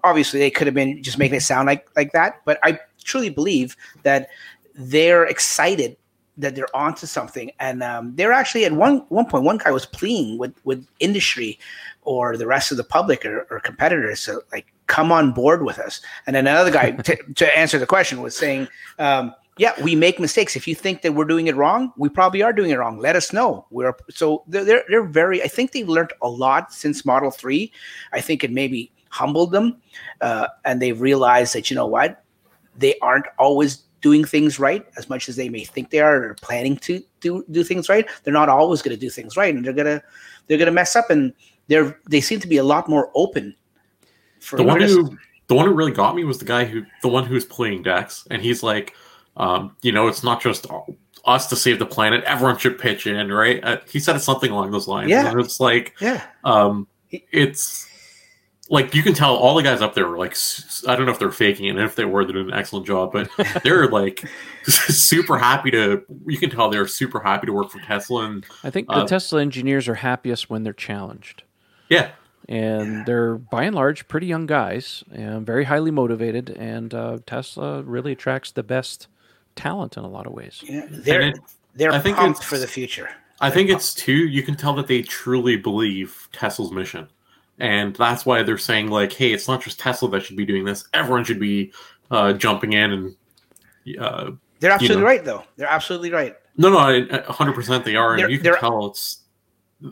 obviously they could have been just making it sound like like that but i truly believe that they're excited that they're onto something. And um, they're actually at one one point one guy was pleading with with industry or the rest of the public or, or competitors to like come on board with us. And then another guy to, to answer the question was saying um, yeah, we make mistakes. If you think that we're doing it wrong, we probably are doing it wrong. Let us know. We're so they're they're, they're very. I think they've learned a lot since Model Three. I think it maybe humbled them, uh, and they've realized that you know what, they aren't always doing things right as much as they may think they are or planning to do do things right. They're not always going to do things right, and they're gonna they're gonna mess up. And they're they seem to be a lot more open. For the one who the one who really got me was the guy who the one who's playing Dex, and he's like um, you know, it's not just us to save the planet. Everyone should pitch in, right? Uh, he said something along those lines. Yeah. And it's like, yeah. Um, it's like you can tell all the guys up there were like, I don't know if they're faking it, and if they were, they did an excellent job. But they're like super happy to. You can tell they're super happy to work for Tesla. And I think the uh, Tesla engineers are happiest when they're challenged. Yeah, and they're by and large pretty young guys and very highly motivated. And uh, Tesla really attracts the best talent in a lot of ways. Yeah, they're it, they're I think pumped for the future. I think pumped. it's too. You can tell that they truly believe Tesla's mission, and that's why they're saying like, "Hey, it's not just Tesla that should be doing this. Everyone should be uh, jumping in and." Uh, they're absolutely you know. right, though. They're absolutely right. No, no, hundred percent they are, and you can tell it's.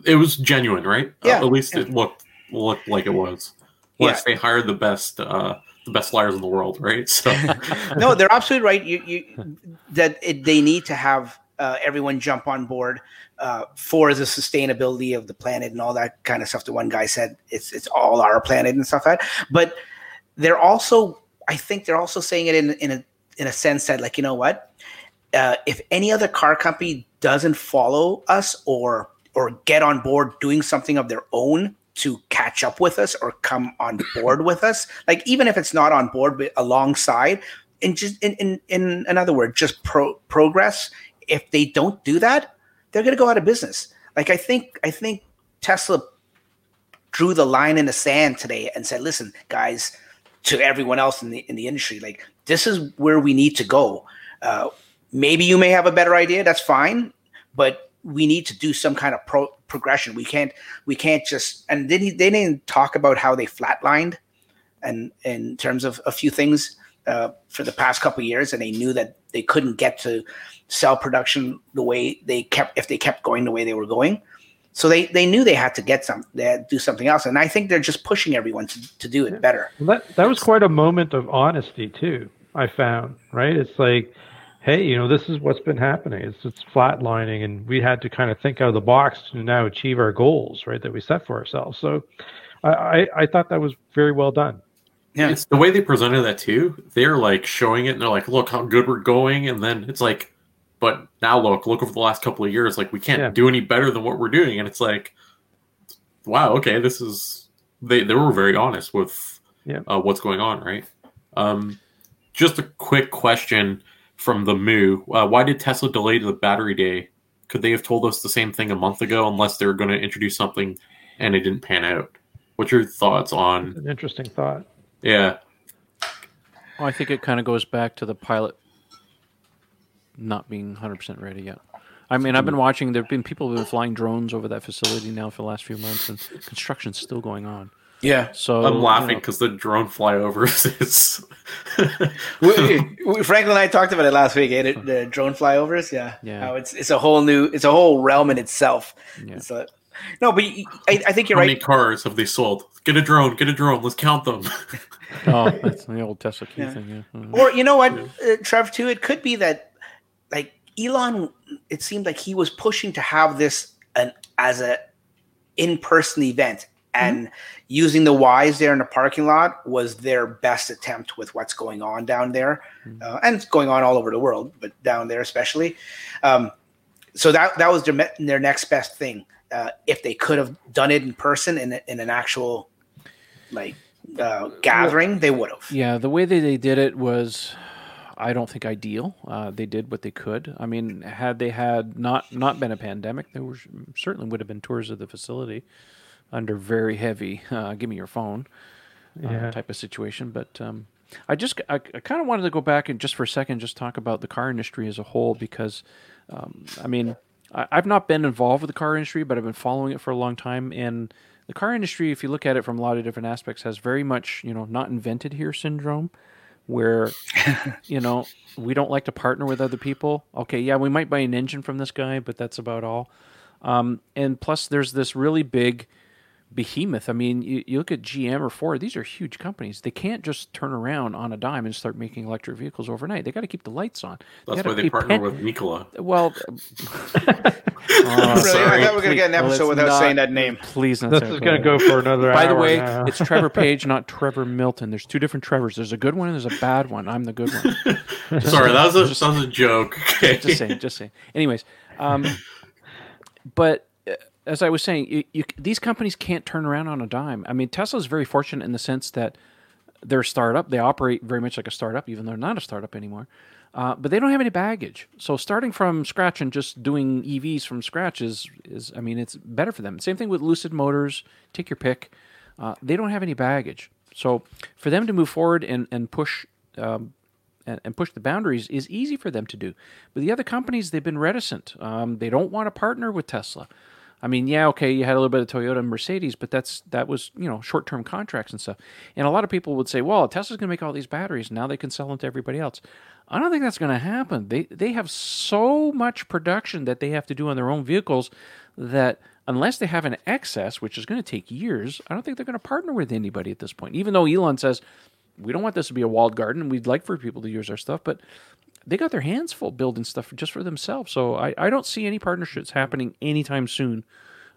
It was genuine, right? Yeah. Uh, at least yeah. it looked looked like it was. Unless yeah. they hired the best uh, the best flyers in the world, right? So no, they're absolutely right. You, you that it, they need to have uh, everyone jump on board uh, for the sustainability of the planet and all that kind of stuff. The one guy said it's it's all our planet and stuff like that. But they're also, I think they're also saying it in in a in a sense that like you know what, uh, if any other car company doesn't follow us or or get on board doing something of their own to catch up with us or come on board with us. Like even if it's not on board but alongside and just in in, in another word just pro- progress if they don't do that they're going to go out of business. Like i think i think tesla drew the line in the sand today and said listen guys to everyone else in the in the industry like this is where we need to go. Uh, maybe you may have a better idea that's fine but we need to do some kind of pro- progression. We can't we can't just and they they didn't talk about how they flatlined and in terms of a few things uh, for the past couple years, and they knew that they couldn't get to cell production the way they kept if they kept going the way they were going. So they, they knew they had to get some, they had to do something else, and I think they're just pushing everyone to, to do it better. That that was quite a moment of honesty too. I found right. It's like, hey, you know, this is what's been happening. It's it's flatlining, and we had to kind of think out of the box to now achieve our goals, right, that we set for ourselves. So, I I, I thought that was very well done. Yeah, it's the way they presented that too. They're like showing it, and they're like, "Look how good we're going," and then it's like, "But now look, look over the last couple of years, like we can't Yeah. do any better than what we're doing," and it's like, "Wow, okay, this is." They they were very honest with Yeah. uh, what's going on, right? Um, just a quick question from the Moo: uh, Why did Tesla delay the battery day? Could they have told us the same thing a month ago, unless they were going to introduce something and it didn't pan out? What's your thoughts on? An interesting thought. Yeah, Well, I think it kind of goes back to the pilot not being 100% ready yet. I mean, I've been watching, there have been people who have been flying drones over that facility now for the last few months, and construction's still going on. Yeah, So I'm you laughing know, because the drone flyovers is. we, we- Franklin and I talked about it last week. Eh? The, the drone flyovers, yeah, Yeah. How it's it's a whole new, it's a whole realm in itself. Yeah. It's a, no, but I, I think you're How right. How many cars have they sold? Get a drone. Get a drone. Let's count them. oh, that's the old Tesla key Yeah. thing. Yeah. Mhm. Or you know what, uh, Trev? Too, it could be that like Elon. It seemed like he was pushing to have this an as a in person event, and using the Ys there in the parking lot was their best attempt with what's going on down there, uh, and it's going on all over the world, but down there especially. Um, so that that was their their next best thing. Uh, if they could have done it in person in, in an actual like uh, gathering, they would have. Yeah, the way that they did it was, I don't think ideal. Uh, they did what they could. I mean, had they had not not been a pandemic, there was certainly would have been tours of the facility under very heavy uh, "give me your phone" uh, Yeah. type of situation. But um, I just I, I kind of wanted to go back and just for a second just talk about the car industry as a whole because um, I mean I, I've not been involved with the car industry, but I've been following it for a long time and. The car industry, if you look at it from a lot of different aspects, has very much, you know, not invented here syndrome, where, you know, we don't like to partner with other people. Okay, yeah, we might buy an engine from this guy, but that's about all. Um, and plus, there's this really big behemoth. I mean, you, you look at GM or Ford; these are huge companies. They can't just turn around on a dime and start making electric vehicles overnight. They got to keep the lights on. That's gotta why they partner pen- with Nikola. Well, Really? sorry. I thought we were gonna get an Let's episode without not- saying that name. Please, not This say is going to go for another By the hour way, now. it's Trevor Page, not Trevor Milton. There's two different Trevors. There's a good one and there's a bad one. I'm the good one. Sorry, that was a that was a joke. Okay. just saying, just saying. Anyways, um, but uh, as I was saying, you, you, these companies can't turn around on a dime. I mean, Tesla is very fortunate in the sense that they're a startup. They operate very much like a startup, even though they're not a startup anymore. Uh, but they don't have any baggage. So starting from scratch and just doing EVs from scratch is, is I mean, it's better for them. Same thing with Lucid Motors. Take your pick. Uh, they don't have any baggage. So for them to move forward and, and push um, and, push the boundaries is easy for them to do. But the other companies, they've been reticent. Um, they don't want to partner with Tesla. I mean, yeah, okay, you had a little bit of Toyota and Mercedes, but that's that was you know short term contracts and stuff. And a lot of people would say, well, Tesla's going to make all these batteries, now they can sell them to everybody else. I don't think that's going to happen. They they have so much production that they have to do on their own vehicles that unless they have an excess, which is going to take years, I don't think they're going to partner with anybody at this point. Even though Elon says we don't want this to be a walled garden, we'd like for people to use our stuff, but they got their hands full building stuff just for themselves. So I, I don't see any partnerships happening anytime soon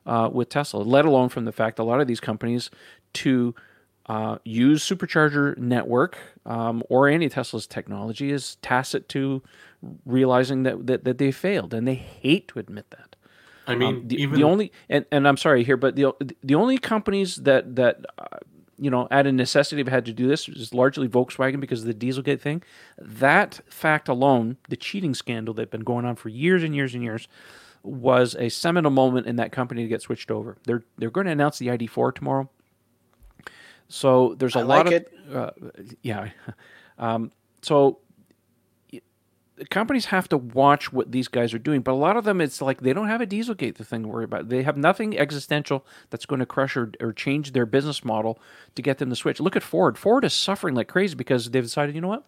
uh, with Tesla, let alone from the fact a lot of these companies to uh, use supercharger network um, or any Tesla's technology is tacit to realizing that, that, that they failed, and they hate to admit that. I mean, Um, the, even the only and, and I'm sorry here, but the the only companies that that uh, you know out of necessity have had to do this is largely Volkswagen because of the Dieselgate thing. That fact alone, the cheating scandal that's been going on for years and years and years, was a seminal moment in that company to get switched over. They're they're going to announce the ID4 tomorrow. So there's a I lot like of uh, yeah. Um, so companies have to watch what these guys are doing, but a lot of them, it's like they don't have a Dieselgate thing to worry about. They have nothing existential that's going to crush or, or change their business model to get them to switch. Look at Ford. Ford is suffering like crazy because they've decided, you know what?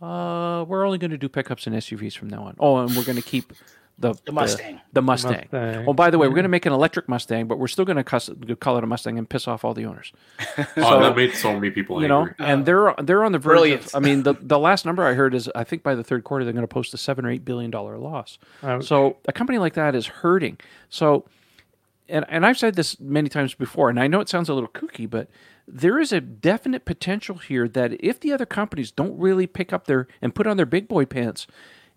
Uh, we're only going to do pickups and SUVs from now on. Oh, and we're going to keep the, The Mustang. The, Mustang. Mustang. Oh, by the way, we're going to make an electric Mustang, but we're still going to call it a Mustang and piss off all the owners. oh, that made so many people You know, angry. and uh, they're they're on the verge. Brilliant. Of, I mean, the the last number I heard is I think by the third quarter they're going to post a seven or eight billion dollar loss. Ouch. So a company like that is hurting. So, and and I've said this many times before, and I know it sounds a little kooky, but there is a definite potential here that if the other companies don't really pick up their and put on their big boy pants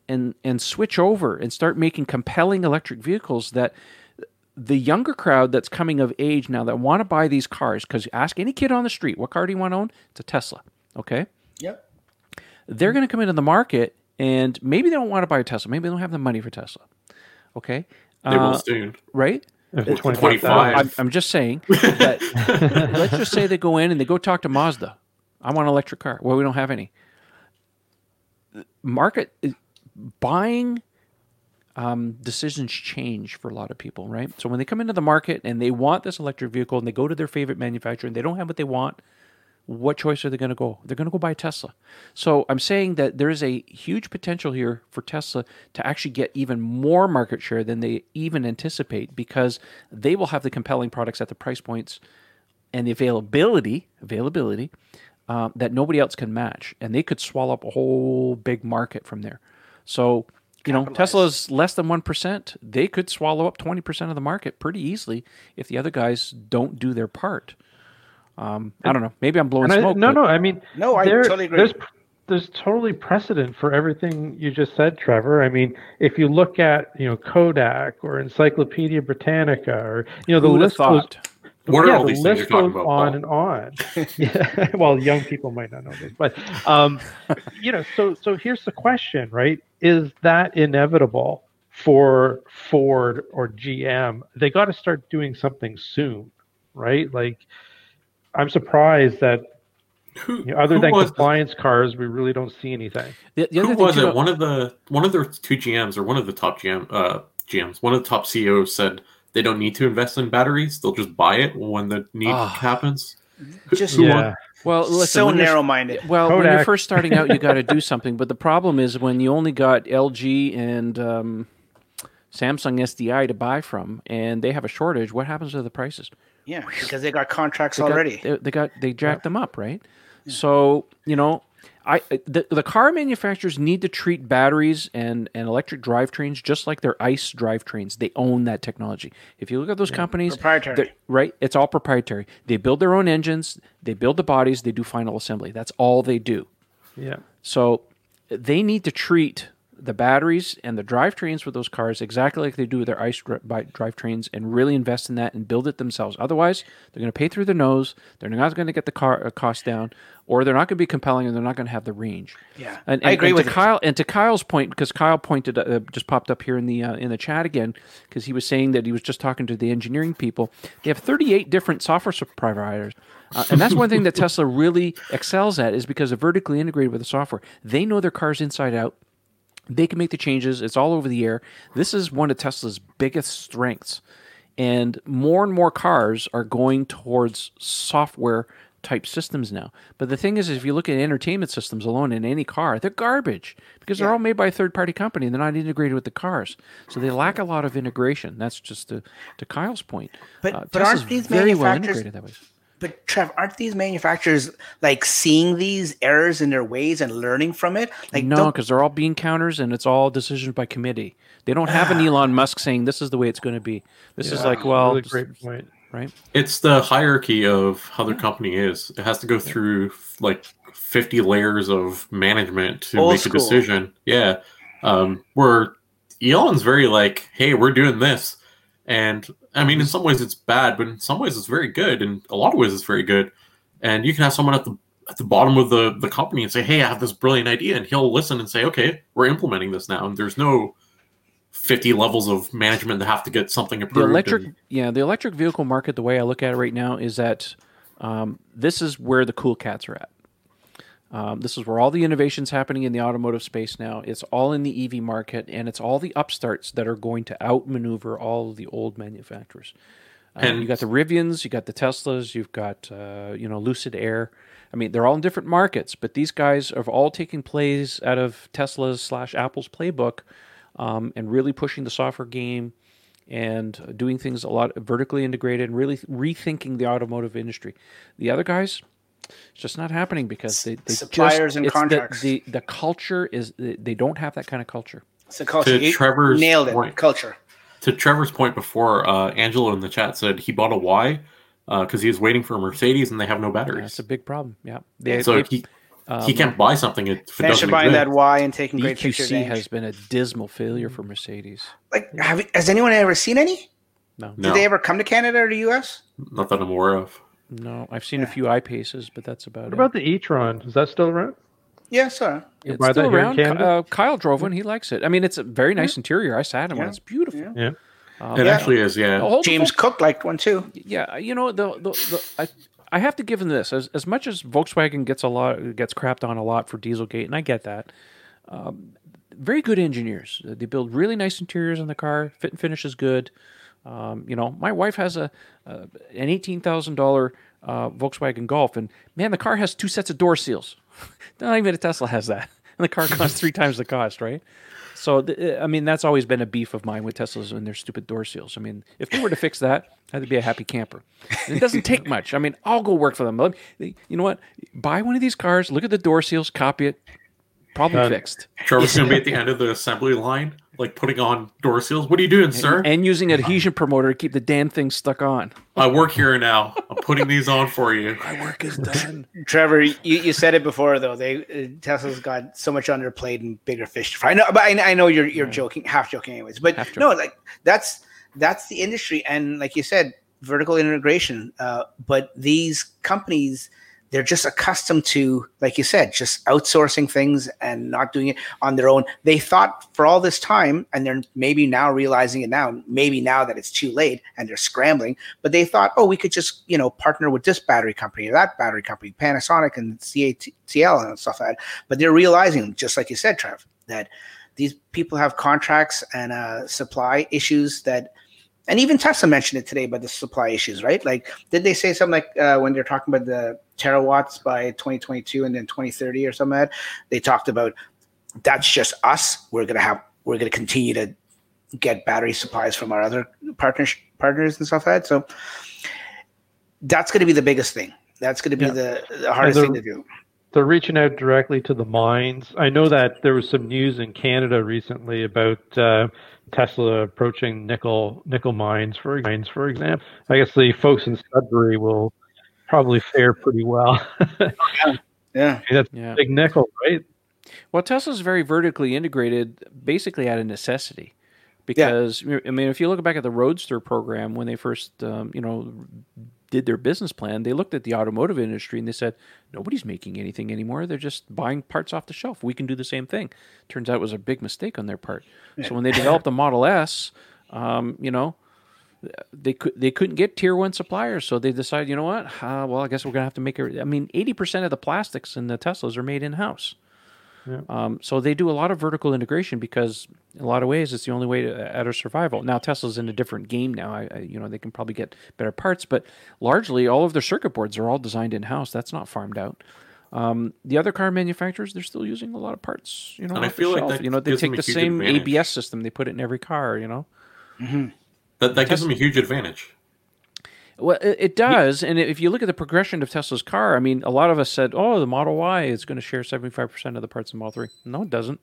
and and switch over and start making compelling electric vehicles that the younger crowd that's coming of age now that want to buy these cars because ask any kid on the street what car do you want to own it's a tesla okay Yep. they're going to come into the market and maybe they don't want to buy a tesla maybe they don't have the money for tesla okay They will Uh, soon. right If It's 25,000. 25. I'm, I'm just saying that let's just say they go in and they go talk to Mazda. I want an electric car. Well, we don't have any. Market buying um, decisions change for a lot of people, right? So when they come into the market and they want this electric vehicle and they go to their favorite manufacturer and they don't have what they want, what choice are they going to go? They're going to go buy Tesla. So I'm saying that there is a huge potential here for Tesla to actually get even more market share than they even anticipate because they will have the compelling products at the price points and the availability availability uh, that nobody else can match, and they could swallow up a whole big market from there. So. You know, Tesla's less than 1%. They could swallow up 20% of the market pretty easily if the other guys don't do their part. Um, I don't know. Maybe I'm blowing And I- smoke. no, but- no. I mean, No, I there- totally agree. There's there's totally precedent for everything you just said, Trevor. I mean, if you look at you know Kodak or Encyclopedia Britannica or you know the Who would list goes thought? What are yeah, all the these things list you're talking goes about? on Paul? and on. yeah, well, young people might not know this, but um, you know, so so here's the question, right? Is that inevitable for Ford or GM? They got to start doing something soon, right? Like, I'm surprised that Who, you know, other than was, compliance cars, we really don't see anything. The, the who other thing was too, it? One of the one of the two GMs or one of the top GM uh, GMs, one of the top CEOs said they don't need to invest in batteries; they'll just buy it when the need Ah. happens. Just Who Yeah, well, listen, so narrow-minded. Well, when you're first starting out, you got to do something. But the problem is when you only got LG and um, Samsung SDI to buy from, and they have a shortage. What happens to the prices? Yeah, because they got contracts They got- already. they, they got they jacked them up, right? So you know, I the, the car manufacturers need to treat batteries and and electric drivetrains just like their ICE drivetrains. They own that technology. If you look at those companies, Proprietary. right? It's all proprietary. They build their own engines. They build the bodies. They do final assembly. That's all they do. yeah. So they need to treat the batteries and the drivetrains for those cars exactly like they do with their ICE dri- drivetrains and really invest in that and build it themselves. Otherwise, they're going to pay through the nose. They're not going to get the car uh, cost down, or they're not going to be compelling, and they're not going to have the range. Yeah, and, I agree and with. Kyle. And to Kyle's point, because Kyle pointed uh, just popped up here in the uh, in the chat again, because he was saying that he was just talking to the engineering people. They have 38 different software providers. Uh, and that's one thing that Tesla really excels at is because they're vertically integrated with the software. They know their cars inside out. They can make the changes. It's all over the air. This is one of Tesla's biggest strengths. And more and more cars are going towards software type systems now. But the thing is, if you look at entertainment systems alone in any car, they're garbage because they're all made by a third party company and they're not integrated with the cars. So they lack a lot of integration. That's just to, to Kyle's point. But- Uh, but aren't these very well integrated that way. But Trev, aren't these manufacturers like seeing these errors in their ways and learning from it? Like, no, because they're all bean counters and it's all decisions by committee. They don't have an Elon Musk saying this is the way it's going to be. This is like, well, really just- great point. right? It's the hierarchy of how their company is. It has to go through like 50 layers of management to Old make school. a decision. Yeah. Um, where Elon's very like, hey, we're doing this. And I mean, in some ways it's bad, but in some ways it's very good. In a lot of ways it's very good. And you can have someone at the at the bottom of the, the company and say, hey, I have this brilliant idea. And he'll listen and say, okay, we're implementing this now. And there's no 50 levels of management that have to get something the approved. electric and- yeah the electric vehicle market the way i look at it right now is that um, this is where the cool cats are at Um, this is where all the innovations happening in the automotive space now. It's all in the EV market, and it's all the upstarts that are going to outmaneuver all of the old manufacturers. Uh, And- you got the Rivians, you got the Teslas, you've got uh, you know Lucid Air. I mean, they're all in different markets, but these guys have all taken plays out of Tesla's slash Apple's playbook, um, and really pushing the software game and doing things a lot vertically integrated and really rethinking the automotive industry. The other guys, it's just not happening because they, they Suppliers just, and it's the- contracts. The, the culture is they they don't have that kind of culture. It's a culture. To Trevor's nailed it. point. Culture. To Trevor's point before, uh, Angelo in the chat said he bought a Y because he was waiting for a Mercedes and they have no batteries. That's a big problem. Yeah, they, so they- he he can't buy something if it Thanks for doesn't buying that exist. Y and taking great pictures. EQC has been a dismal failure for Mercedes. like, have, has anyone ever seen any? No, No, Did they ever come to Canada or the U.S.? not that I'm aware of. No, I've seen a few I-Paces, but that's about What it. What about the e-tron? Is that still around? Yeah, sorry. it's buy that still around. Uh, Kyle drove one; he likes it. I mean, it's a very nice interior. I sat in one; it's beautiful. Yeah. Yeah. Um, It actually is, yeah. the whole- James Cook liked one too. yeah, you know the the, the I I have to give them this as as much as Volkswagen gets a lot gets crapped on a lot for Dieselgate, and I get that. Um, very good engineers. They build really nice interiors on the car. Fit and finish is good. Um, you know, my wife has a, uh, an eighteen thousand dollar uh, Volkswagen Golf, and man, the car has two sets of door seals. Not even a Tesla has that, and the car costs three times the cost, right? So, th- I mean, that's always been a beef of mine with Teslas and their stupid door seals. I mean, if they were to fix that, I'd be a happy camper. And it doesn't take much. I mean, I'll go work for them. Me- You know what? Buy one of these cars, look at the door seals, copy it, problem Done. fixed. Trevor's going to be at the end of the assembly line, like putting on door seals. What are you doing, sir? And using adhesion promoter to keep the damn thing stuck on. I work here now. I'm putting these on for you. My work is done. Trevor, you, you said it before though. They uh, Tesla's got so much on their plate and bigger fish to fry. I know, but I, I know you're you're joking, half joking, anyways. But Half no, like that's that's the industry, and like you said, vertical integration. Uh, but these companies, they're just accustomed to, like you said, just outsourcing things and not doing it on their own. They thought for all this time, and they're maybe now realizing it now. Maybe now that it's too late and they're scrambling, but they thought, oh, we could just you know partner with this battery company or that battery company, Panasonic and CATL and stuff like that. But they're realizing, just like you said, Trev, that these people have contracts and uh, supply issues that. And even Tesla mentioned it today about the supply issues, right? Like, did they say something like uh, when they're talking about the terawatts by 2022 and then 2030 or something like that? They talked about that's just us. We're gonna have we're gonna continue to get battery supplies from our other partners partners and stuff like that. So that's going to be the biggest thing. That's going to be Yeah. the, the hardest the- thing to do. They're reaching out directly to the mines. I know that there was some news in Canada recently about uh, Tesla approaching nickel nickel mines, for mines, for example. I guess the folks in Sudbury will probably fare pretty well. Yeah. yeah, That's Yeah. big nickel, right? Well, Tesla's very vertically integrated, basically out of necessity. Because I mean, if you look back at the Roadster program when they first, um, you know, did their business plan, they looked at the automotive industry and they said, nobody's making anything anymore. They're just buying parts off the shelf. We can do the same thing. Turns out it was a big mistake on their part. So when they developed the Model S, um, you know, they could they couldn't get tier one suppliers, so they decided, you know what? Uh, well, I guess we're gonna have to make it. I mean, eighty percent of the plastics in the Teslas are made in house. Um, so they do a lot of vertical integration because, in a lot of ways, it's the only way to at a survival. Now Tesla's in a different game now. I, I, you know, they can probably get better parts, but largely all of their circuit boards are all designed in house. That's not farmed out. Um, the other car manufacturers, they're still using a lot of parts. You know, And I feel like that you know they take the same advantage. ABS system, they put it in every car. You know. That, that gives them a huge advantage. Well, it, it does, and if you look at the progression of Tesla's car, I mean, a lot of us said, "Oh, the Model Y is going to share seventy-five percent of the parts in Model 3. No, it doesn't.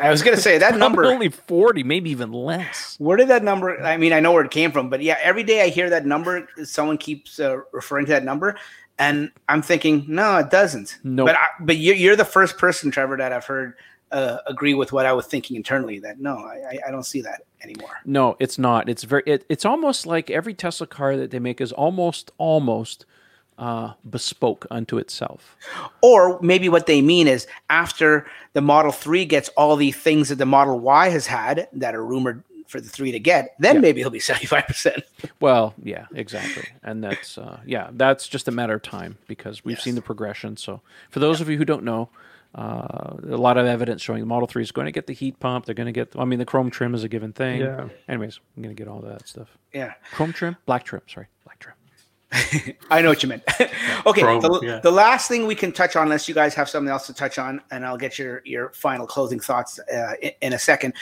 I was going to say that number. only forty, maybe even less. Where did that number? I mean, I know where it came from, but yeah, every day I hear that number. Someone keeps uh, referring to that number, and I'm thinking, no, it doesn't. Nope. But I, but you're, you're the first person, Trevor, that I've heard uh, agree with what I was thinking internally. That no, I, I- I don't see that anymore. No, it's not. It's very. It, it's almost like every Tesla car that they make is almost, almost uh, bespoke unto itself. Or maybe what they mean is after the Model 3 gets all the things that the Model Y has had that are rumored for the three to get, then Yeah. maybe he'll be seventy five percent. Well, yeah, exactly, and that's uh, yeah, that's just a matter of time because we've Yes. seen the progression. So, for those of you who don't know, uh, a lot of evidence showing the Model Three is going to get the heat pump. They're going to get, I mean, the chrome trim is a given thing. Yeah. Anyways, I'm going to get all that stuff. Yeah. Chrome trim, black trim. Sorry, black trim. I know what you meant. okay, Chrome, the, yeah. the last thing we can touch on, unless you guys have something else to touch on, and I'll get your your final closing thoughts uh, in, in a second.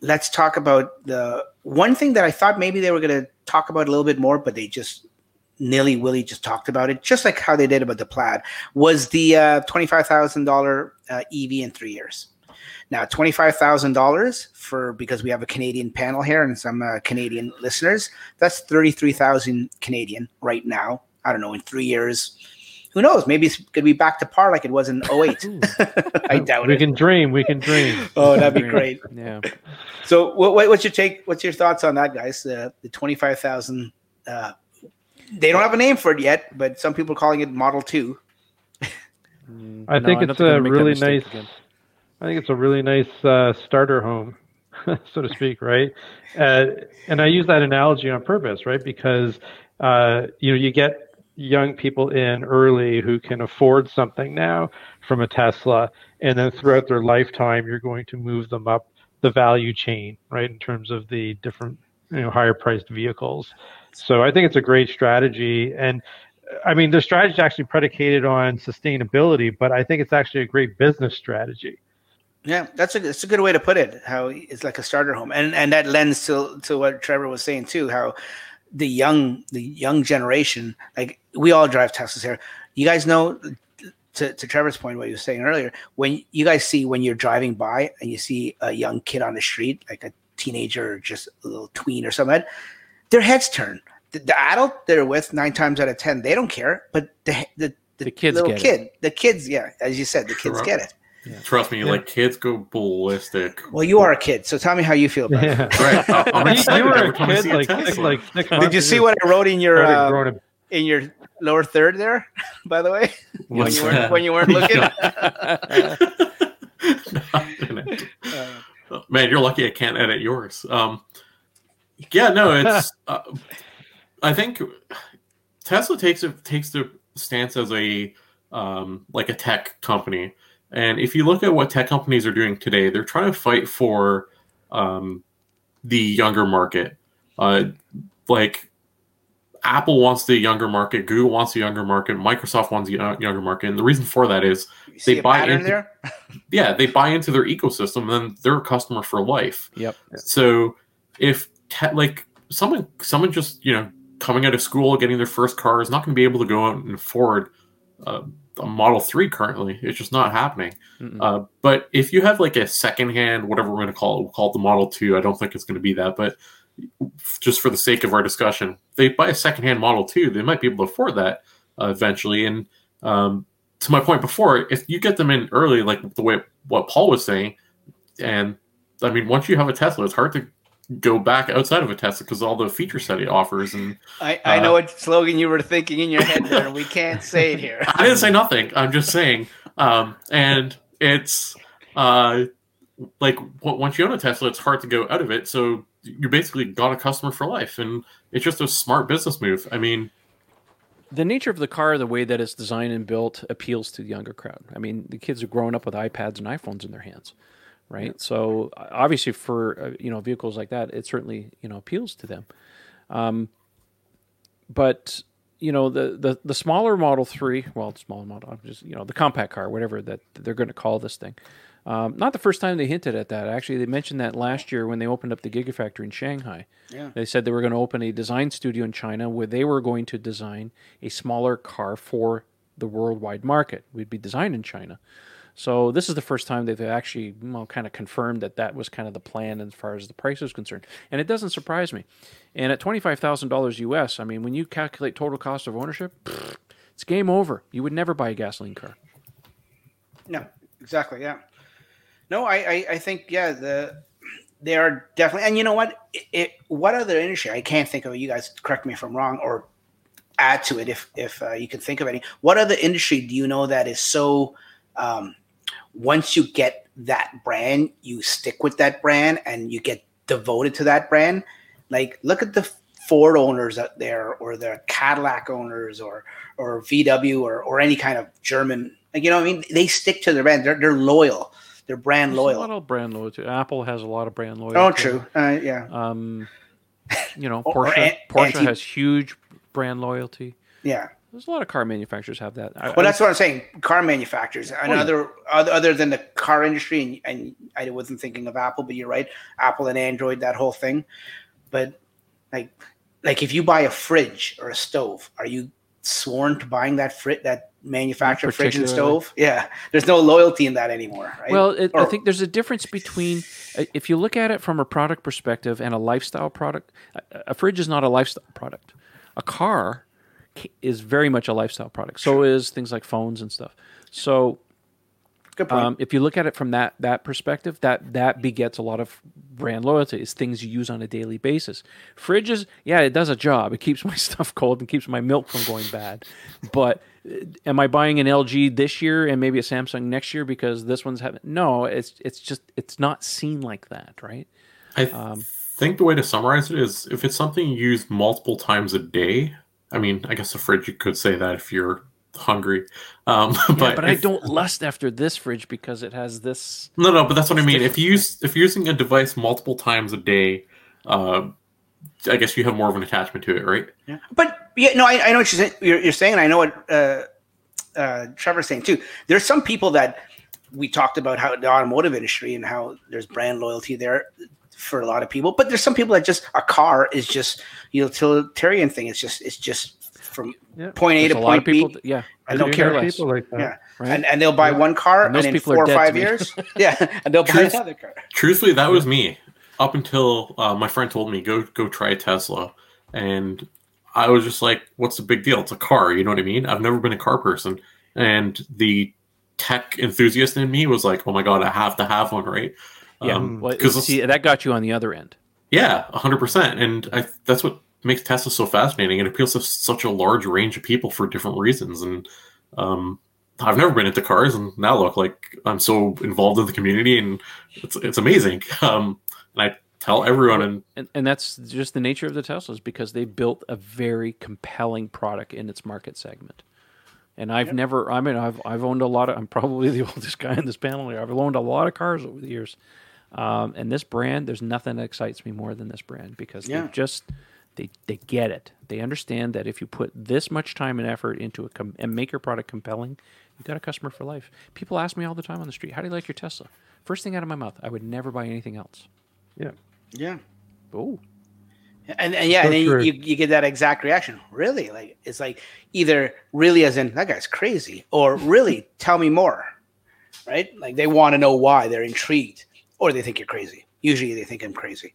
Let's talk about the one thing that I thought maybe they were going to talk about a little bit more, but they just nilly willy just talked about it, just like how they did about the plaid. Was the uh, twenty five thousand dollar uh, EV in three years? Now, twenty five thousand dollars for because we have a Canadian panel here and some uh, Canadian listeners. That's thirty three thousand Canadian right now. I don't know in three years. Who knows? Maybe it's going to be back to par like it was in 08. I doubt we it. We can dream. We can dream. Oh, that'd be great. Yeah. So, what, what, what's your take? What's your thoughts on that, guys? The the twenty five thousand. Uh, they don't have a name for it yet, but some people are calling it Model Two. I no, think it's a really nice- again. I think it's a really nice uh, starter home, so to speak, right? Uh, and I use that analogy on purpose, right? Because uh, you know you get young people in early who can afford something now from a Tesla, and then throughout their lifetime, you're going to move them up the value chain, right? In terms of the different, you know, higher priced vehicles. So I think it's a great strategy, and I mean the strategy is actually predicated on sustainability, but I think it's actually a great business strategy. Yeah, that's a that's a good way to put it. How it's like a starter home, and and that lends to to what Trevor was saying too. How the young the young generation, like we all drive Teslas here. You guys know. To, to Trevor's point, what you were saying earlier, when you guys see when you're driving by and you see a young kid on the street, like a teenager or just a little tween or something, their heads turn. The, the adult they're with, nine times out of ten, they don't care, but the the, the, The kids little get it. kid, the kids, yeah, as you said, the kids Sure. get it. Trust me, Yeah. like kids go ballistic. Well, you are a kid, so tell me how you feel about it. Right. I- I'm You- you were a kid see a like like Did you see what I wrote in your started uh, in your lower third there? By the way, when you weren't when you weren't looking. Not in it. Man, you're lucky I can't edit yours. Um, yeah, no, it's. uh, I think Tesla takes a, takes the stance as a um, like a tech company, and if you look at what tech companies are doing today, they're trying to fight for um, the younger market. Uh, like Apple wants the younger market, Google wants the younger market, Microsoft wants the younger market, and the reason for that is you They buy into- there. yeah, they buy into their ecosystem, and then they're a customer for life. Yep. So if te- like someone someone just you know coming out of school getting their first car is not going to be able to go out and afford uh, a Model Three currently. It's just not happening. Uh, but if you have like a secondhand, whatever we're going to call it, we'll call it the Model Two. I don't think it's going to be that, but just for the sake of our discussion, they buy a secondhand Model Two. They might be able to afford that uh, eventually. And um, to my point before, if you get them in early, like the way what Paul was saying, and I mean, once you have a Tesla, it's hard to go back outside of a Tesla because all the feature set it offers. And I, I Uh, know what slogan you were thinking in your head there, and we can't say it here. I didn't say nothing. I'm just saying. Um, and it's uh, like w- once you own a Tesla, it's hard to go out of it. So you basically got a customer for life, and it's just a smart business move. I mean, the nature of the car, the way that it's designed and built, appeals to the younger crowd. I mean, the kids are growing up with iPads and iPhones in their hands, right? So uh, obviously, for uh, you know vehicles like that, it certainly you know appeals to them. Um, but you know the, the the smaller Model Three, well, smaller model, I'm just you know the compact car, whatever that they're going to call this thing. Um, not the first time they hinted at that. Actually, they mentioned that last year when they opened up the Gigafactory in Shanghai. Yeah. They said they were going to open a design studio in China where they were going to design a smaller car for the worldwide market. We'd be designed in China. So this is the first time they've actually well, kind of confirmed that that was kind of the plan as far as the price is concerned. And it doesn't surprise me. And at $25,000 US, I mean, when you calculate total cost of ownership, pfft, it's game over. You would never buy a gasoline car. No, exactly. Yeah. No, I, I, I think yeah the they are definitely, and you know what? It, it what other industry? I can't think of. You guys correct me if I'm wrong, or add to it if if uh, you can think of any. What other industry do you know that is so? Um, once you get that brand, you stick with that brand, and you get devoted to that brand. Like, look at the Ford owners out there, or the Cadillac owners, or or VW, or or any kind of German. Like, you know, what I mean, they stick to their brand. They're they're loyal. They're brand There's a lot of brand loyalty. Apple has a lot of brand loyalty. Oh, true. Uh, yeah, Um, you know, Or- or Porsche. an- Porsche anti- has huge brand loyalty. yeah. There's a lot of car manufacturers have that. I, Well, that's what I'm saying. Car manufacturers, Oh, yeah. another other, other than the car industry, and, and I wasn't thinking of Apple, but you're right, Apple and Android, that whole thing. But like, like if you buy a fridge or a stove, are you sworn to buying that frit that manufacturer fridge and stove? Yeah, there's no loyalty in that anymore, right? Well, it, I think there's a difference between uh, if you look at it from a product perspective and a lifestyle product. A, a fridge is not a lifestyle product. A car ca- is very much a lifestyle product. So is things like phones and stuff. So good point. um, if you look at it from that that perspective, that that begets a lot of brand loyalty. It's things you use on a daily basis. Fridges, yeah, it does a job. It keeps my stuff cold and keeps my milk from going bad. But uh, am I buying an LG this year and maybe a Samsung next year because this one's having? No, it's it's just it's not seen like that, right? I th- think the way to summarize it is if it's something you use multiple times a day. I mean, I guess the fridge you could say that if you're hungry, um, But, but but I don't lust after this fridge because it has this. No, no, but that's what I mean. If you use if you're using a device multiple times a day, uh, I guess you have more of an attachment to it, right? Yeah. But yeah, no, I, I know what you're saying. You're, you're saying, and I know what uh, uh, Trevor's saying too. There's some people that we talked about how the automotive industry and how there's brand loyalty there for a lot of people. But there's some people that just a car is just utilitarian thing. It's just it's just from Yeah. point A There's to a lot point of people. B, that- yeah, I don't don't care care less. people like that. Yeah. Right? and, and they'll buy one car And and in four or five years, yeah, and they'll buy Truth- another car. Truthfully, that was me up until uh, my friend told me go go try a Tesla, and I was just like, "What's the big deal? It's a car." You know what I mean? I've never been a car person, and the tech enthusiast in me was like, "Oh my god, I have to have one!" Right? Yeah. Um, see, that got you on the other end. Yeah, hundred percent, and I, that's what makes Tesla so fascinating. It appeals to such a large range of people for different reasons, and um, I've never been into cars, and now look like I'm so involved in the community, and it's it's amazing. Um, and I tell everyone, and and, and that's just the nature of the Teslas because they built a very compelling product in its market segment. And I've never, I mean, I've, I've owned a lot of, I'm probably the oldest guy in this panel here. I've owned a lot of cars over the years. Um, and this brand, there's nothing that excites me more than this brand because Yeah. they just, they, they get it. They understand that if you put this much time and effort into a com- and make your product compelling, you've got a customer for life. People ask me all the time on the street, how do you like your Tesla? First thing out of my mouth, I would never buy anything else. Yeah. Yeah. Oh, And, and yeah, So and then true. you, you get that exact reaction. Really? Like it's like either really as in that guy's crazy or really tell me more. Right? Like they want to know why, they're intrigued. Or they think you're crazy. Usually they think I'm crazy.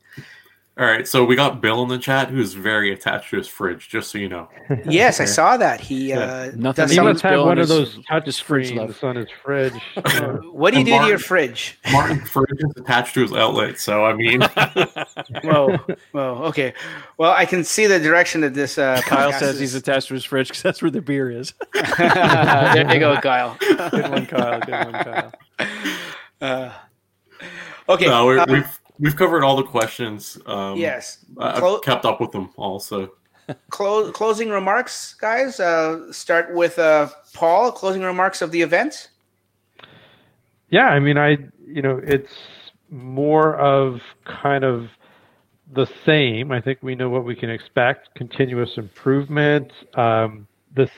all right. So we got Bill in the chat, who's very attached to his fridge, just so you know. Yes, I saw that. He uh Nothing does He some- must have one of those touch his fridge screens on his fridge. Uh, what do you And do to your fridge? Martin's fridge is attached to his outlet, so I mean, Whoa. Whoa. Okay. Well, I can see the direction that this uh Kyle says is- he's attached to his fridge because that's where the beer is. there you go, Kyle. Good one, Kyle. Good one, Kyle. Uh, okay. no, we're, uh, we've we've covered all the questions. Um, yes. I- Clo- kept up with them all. So Clo- closing remarks, guys. Uh, start with uh, Paul. Closing remarks of the event. yeah, I mean, I you know, it's more of kind of the same. I think we know what we can expect. Continuous improvement. Um, this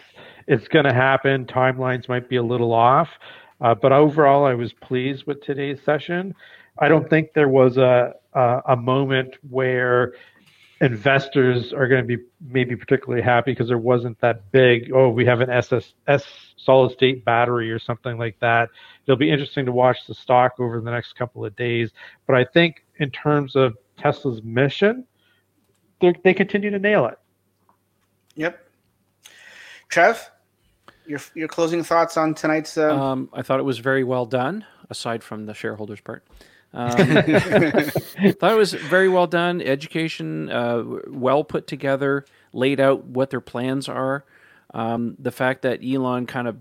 it's going to happen. Timelines might be a little off, uh, but overall, I was pleased with today's session. I don't think there was a a, a moment where investors are going to be maybe particularly happy because there wasn't that big oh we have an SS S solid state battery or something like that. It'll be interesting to watch the stock over the next couple of days. But I think in terms of Tesla's mission, they they continue to nail it. Yep. Trev, your your closing thoughts on tonight's. Uh, Um, I thought it was very well done, aside from the shareholders part. Um, thought it was very well done. Education, uh, well put together, laid out what their plans are. Um, the fact that Elon kind of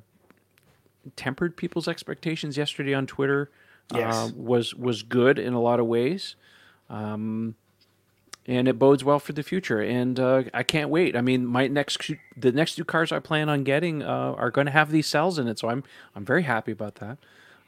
tempered people's expectations yesterday on Twitter uh, was was good in a lot of ways. Um, and it bodes well for the future. And uh, I can't wait. I mean, my next the next two cars I plan on getting uh, are going to have these cells in it, so I'm I'm very happy about that.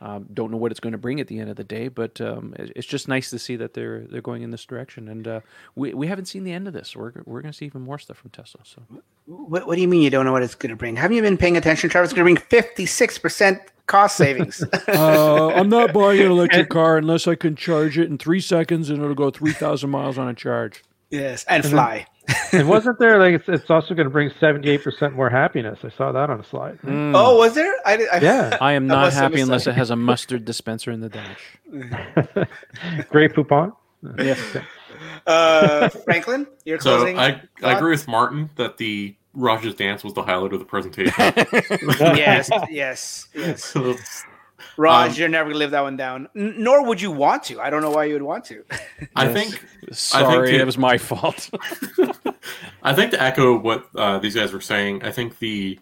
Um, don't know what it's going to bring at the end of the day, but um, it's just nice to see that they're they're going in this direction. And uh, we we haven't seen the end of this. We're we're going to see even more stuff from Tesla. So, what, what do you mean you don't know what it's going to bring? Haven't you been paying attention, Trevor? It's going to bring fifty six percent cost savings. uh, I'm not buying an electric car unless I can charge it in three seconds and it'll go 3,000 miles on a charge. Yes, and fly. And wasn't there like it's, it's also going to bring 78% more happiness? I saw that on a slide. Mm. Oh, was there? I, I, yeah. I am not happy unless it has a mustard dispenser in the dash. Grey Poupon. Yes. Uh, Franklin, you're closing. So I, I agree with Martin that the Raj's dance was the highlight of the presentation. yes, yes, yes. Raj, um, you're never gonna live that one down. N- nor would you want to. I don't know why you would want to. I think. Sorry, I think to, it was my fault. I think to echo what uh, these guys were saying, I think the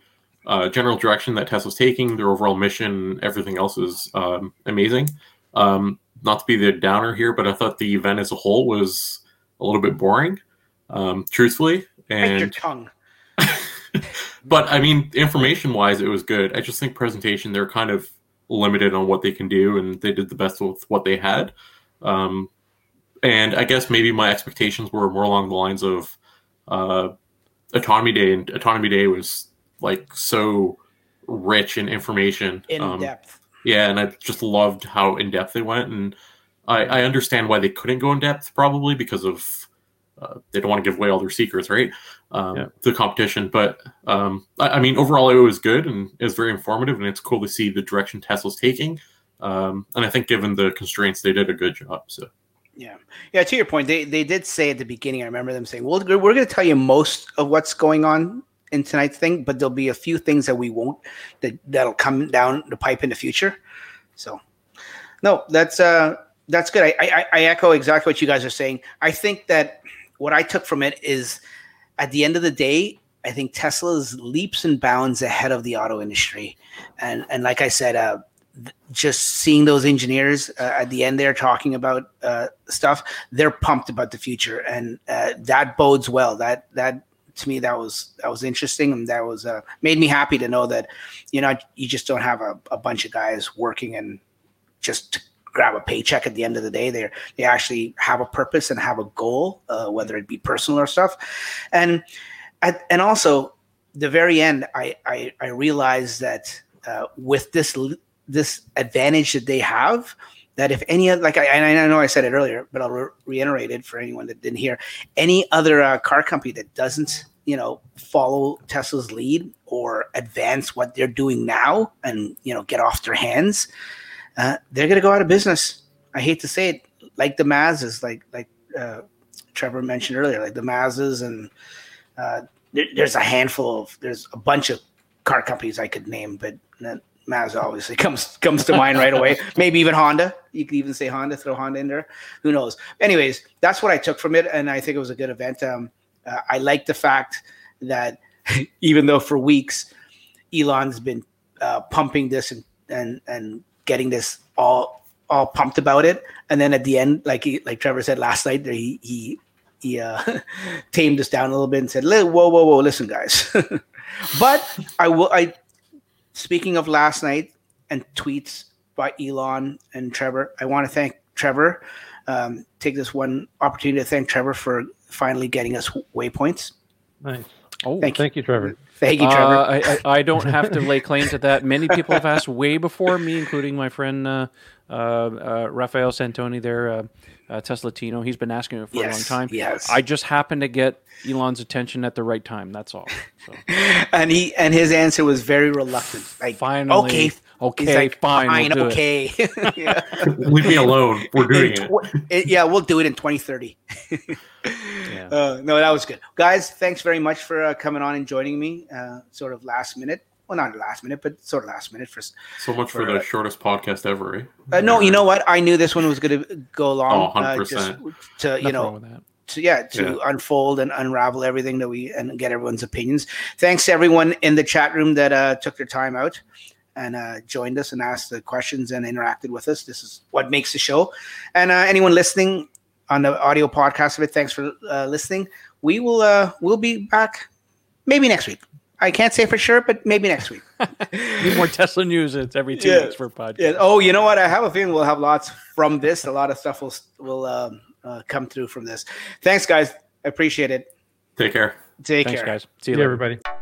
uh, general direction that Tesla's taking, their overall mission, everything else is um, amazing. Um, not to be the downer here, but I thought the event as a whole was a little bit boring, um, truthfully. And Bite your tongue. but I mean, information wise, it was good. I just think presentation they're kind of limited on what they can do, and they did the best with what they had. Um, and I guess maybe my expectations were more along the lines of uh, Autonomy Day, and Autonomy Day was like so rich in information, in um, depth. Yeah, and I just loved how in depth they went, and I, I understand why they couldn't go in depth, probably because of uh, they don't want to give away all their secrets, right? Um, yeah. The competition, but um, I, I, mean, overall, it was good and it was very informative, and it's cool to see the direction Tesla's taking. Um, and I think, given the constraints, they did a good job. So. Yeah, yeah. To your point, they they did say at the beginning. I remember them saying, "Well, we're going to tell you most of what's going on in tonight's thing, but there'll be a few things that we won't that that'll come down the pipe in the future." So, no, that's uh that's good. I, I I echo exactly what you guys are saying. I think that what I took from it is at the end of the day, I think Tesla is leaps and bounds ahead of the auto industry. And and like I said, uh, just seeing those engineers uh, at the end there talking about uh, stuff, they're pumped about the future, and uh, that bodes well. That that to me that was that was interesting, and that was uh, made me happy to know that you know you just don't have a, a bunch of guys working and just grab a paycheck at the end of the day. They they actually have a purpose and have a goal, uh, whether it be personal or stuff. And at, and also the very end, I I, I realized that uh, with this this advantage that they have. That if any like I, I know I said it earlier, but I'll re- reiterate it for anyone that didn't hear. Any other uh, car company that doesn't you know follow Tesla's lead or advance what they're doing now and you know get off their hands uh, they're going to go out of business. I hate to say it, like the Mazdas, like like uh, Trevor mentioned earlier, like the Mazdas, and uh, there, there's a handful of there's a bunch of car companies I could name, but Mazda obviously comes comes to mind right away. Maybe even Honda. You could even say Honda, throw Honda in there. Who knows? Anyways, that's what I took from it, and I think it was a good event. Um, uh, I like the fact that even though for weeks Elon's been uh, pumping this and and and getting this all all pumped about it, and then at the end, like he, like Trevor said last night, he he he uh, tamed us down a little bit and said, "Whoa, whoa, whoa, listen, guys." but I will. I speaking of last night and tweets by Elon and Trevor, I want to thank Trevor. Um, take this one opportunity to thank Trevor for finally getting us waypoints. Nice. Oh, thank, thank you. you, Trevor. Thank you, Trevor. Uh, I, I, don't have to lay claim to that. Many people have asked way before me, including my friend uh, uh, uh Rafael Santoni there, uh, uh, Tesla Tino. He's been asking it for yes, a long time. Yes. I just happened to get Elon's attention at the right time. That's all. So. and he and his answer was very reluctant. Like, finally, okay, okay, like, fine, fine we'll okay. Leave me alone. We're doing it. Tw- it. Yeah, we'll do it in 2030. yeah. Uh, no, that was good, guys. Thanks very much for uh, coming on and joining me. Uh, sort of last minute. Well, not last minute, but sort of last minute for. So much for, for the uh, shortest podcast ever. Eh? Uh, no, you know what? I knew this one was going to go long. Oh, 100%. just to you Nothing know to yeah to yeah. unfold and unravel everything that we and get everyone's opinions. Thanks to everyone in the chat room that uh, took their time out and uh, joined us and asked the questions and interacted with us. This is what makes the show. And uh, anyone listening, on the audio podcast of it. Thanks for uh, listening. We will uh, we'll be back maybe next week. I can't say for sure, but maybe next week. Need more Tesla news. It's every two Yeah. weeks for a podcast. Yeah. Oh, you know what? I have a feeling we'll have lots from this. A lot of stuff will will um, uh, come through from this. Thanks, guys. I appreciate it. Take care. Take Thanks, care. guys. See you See later. everybody.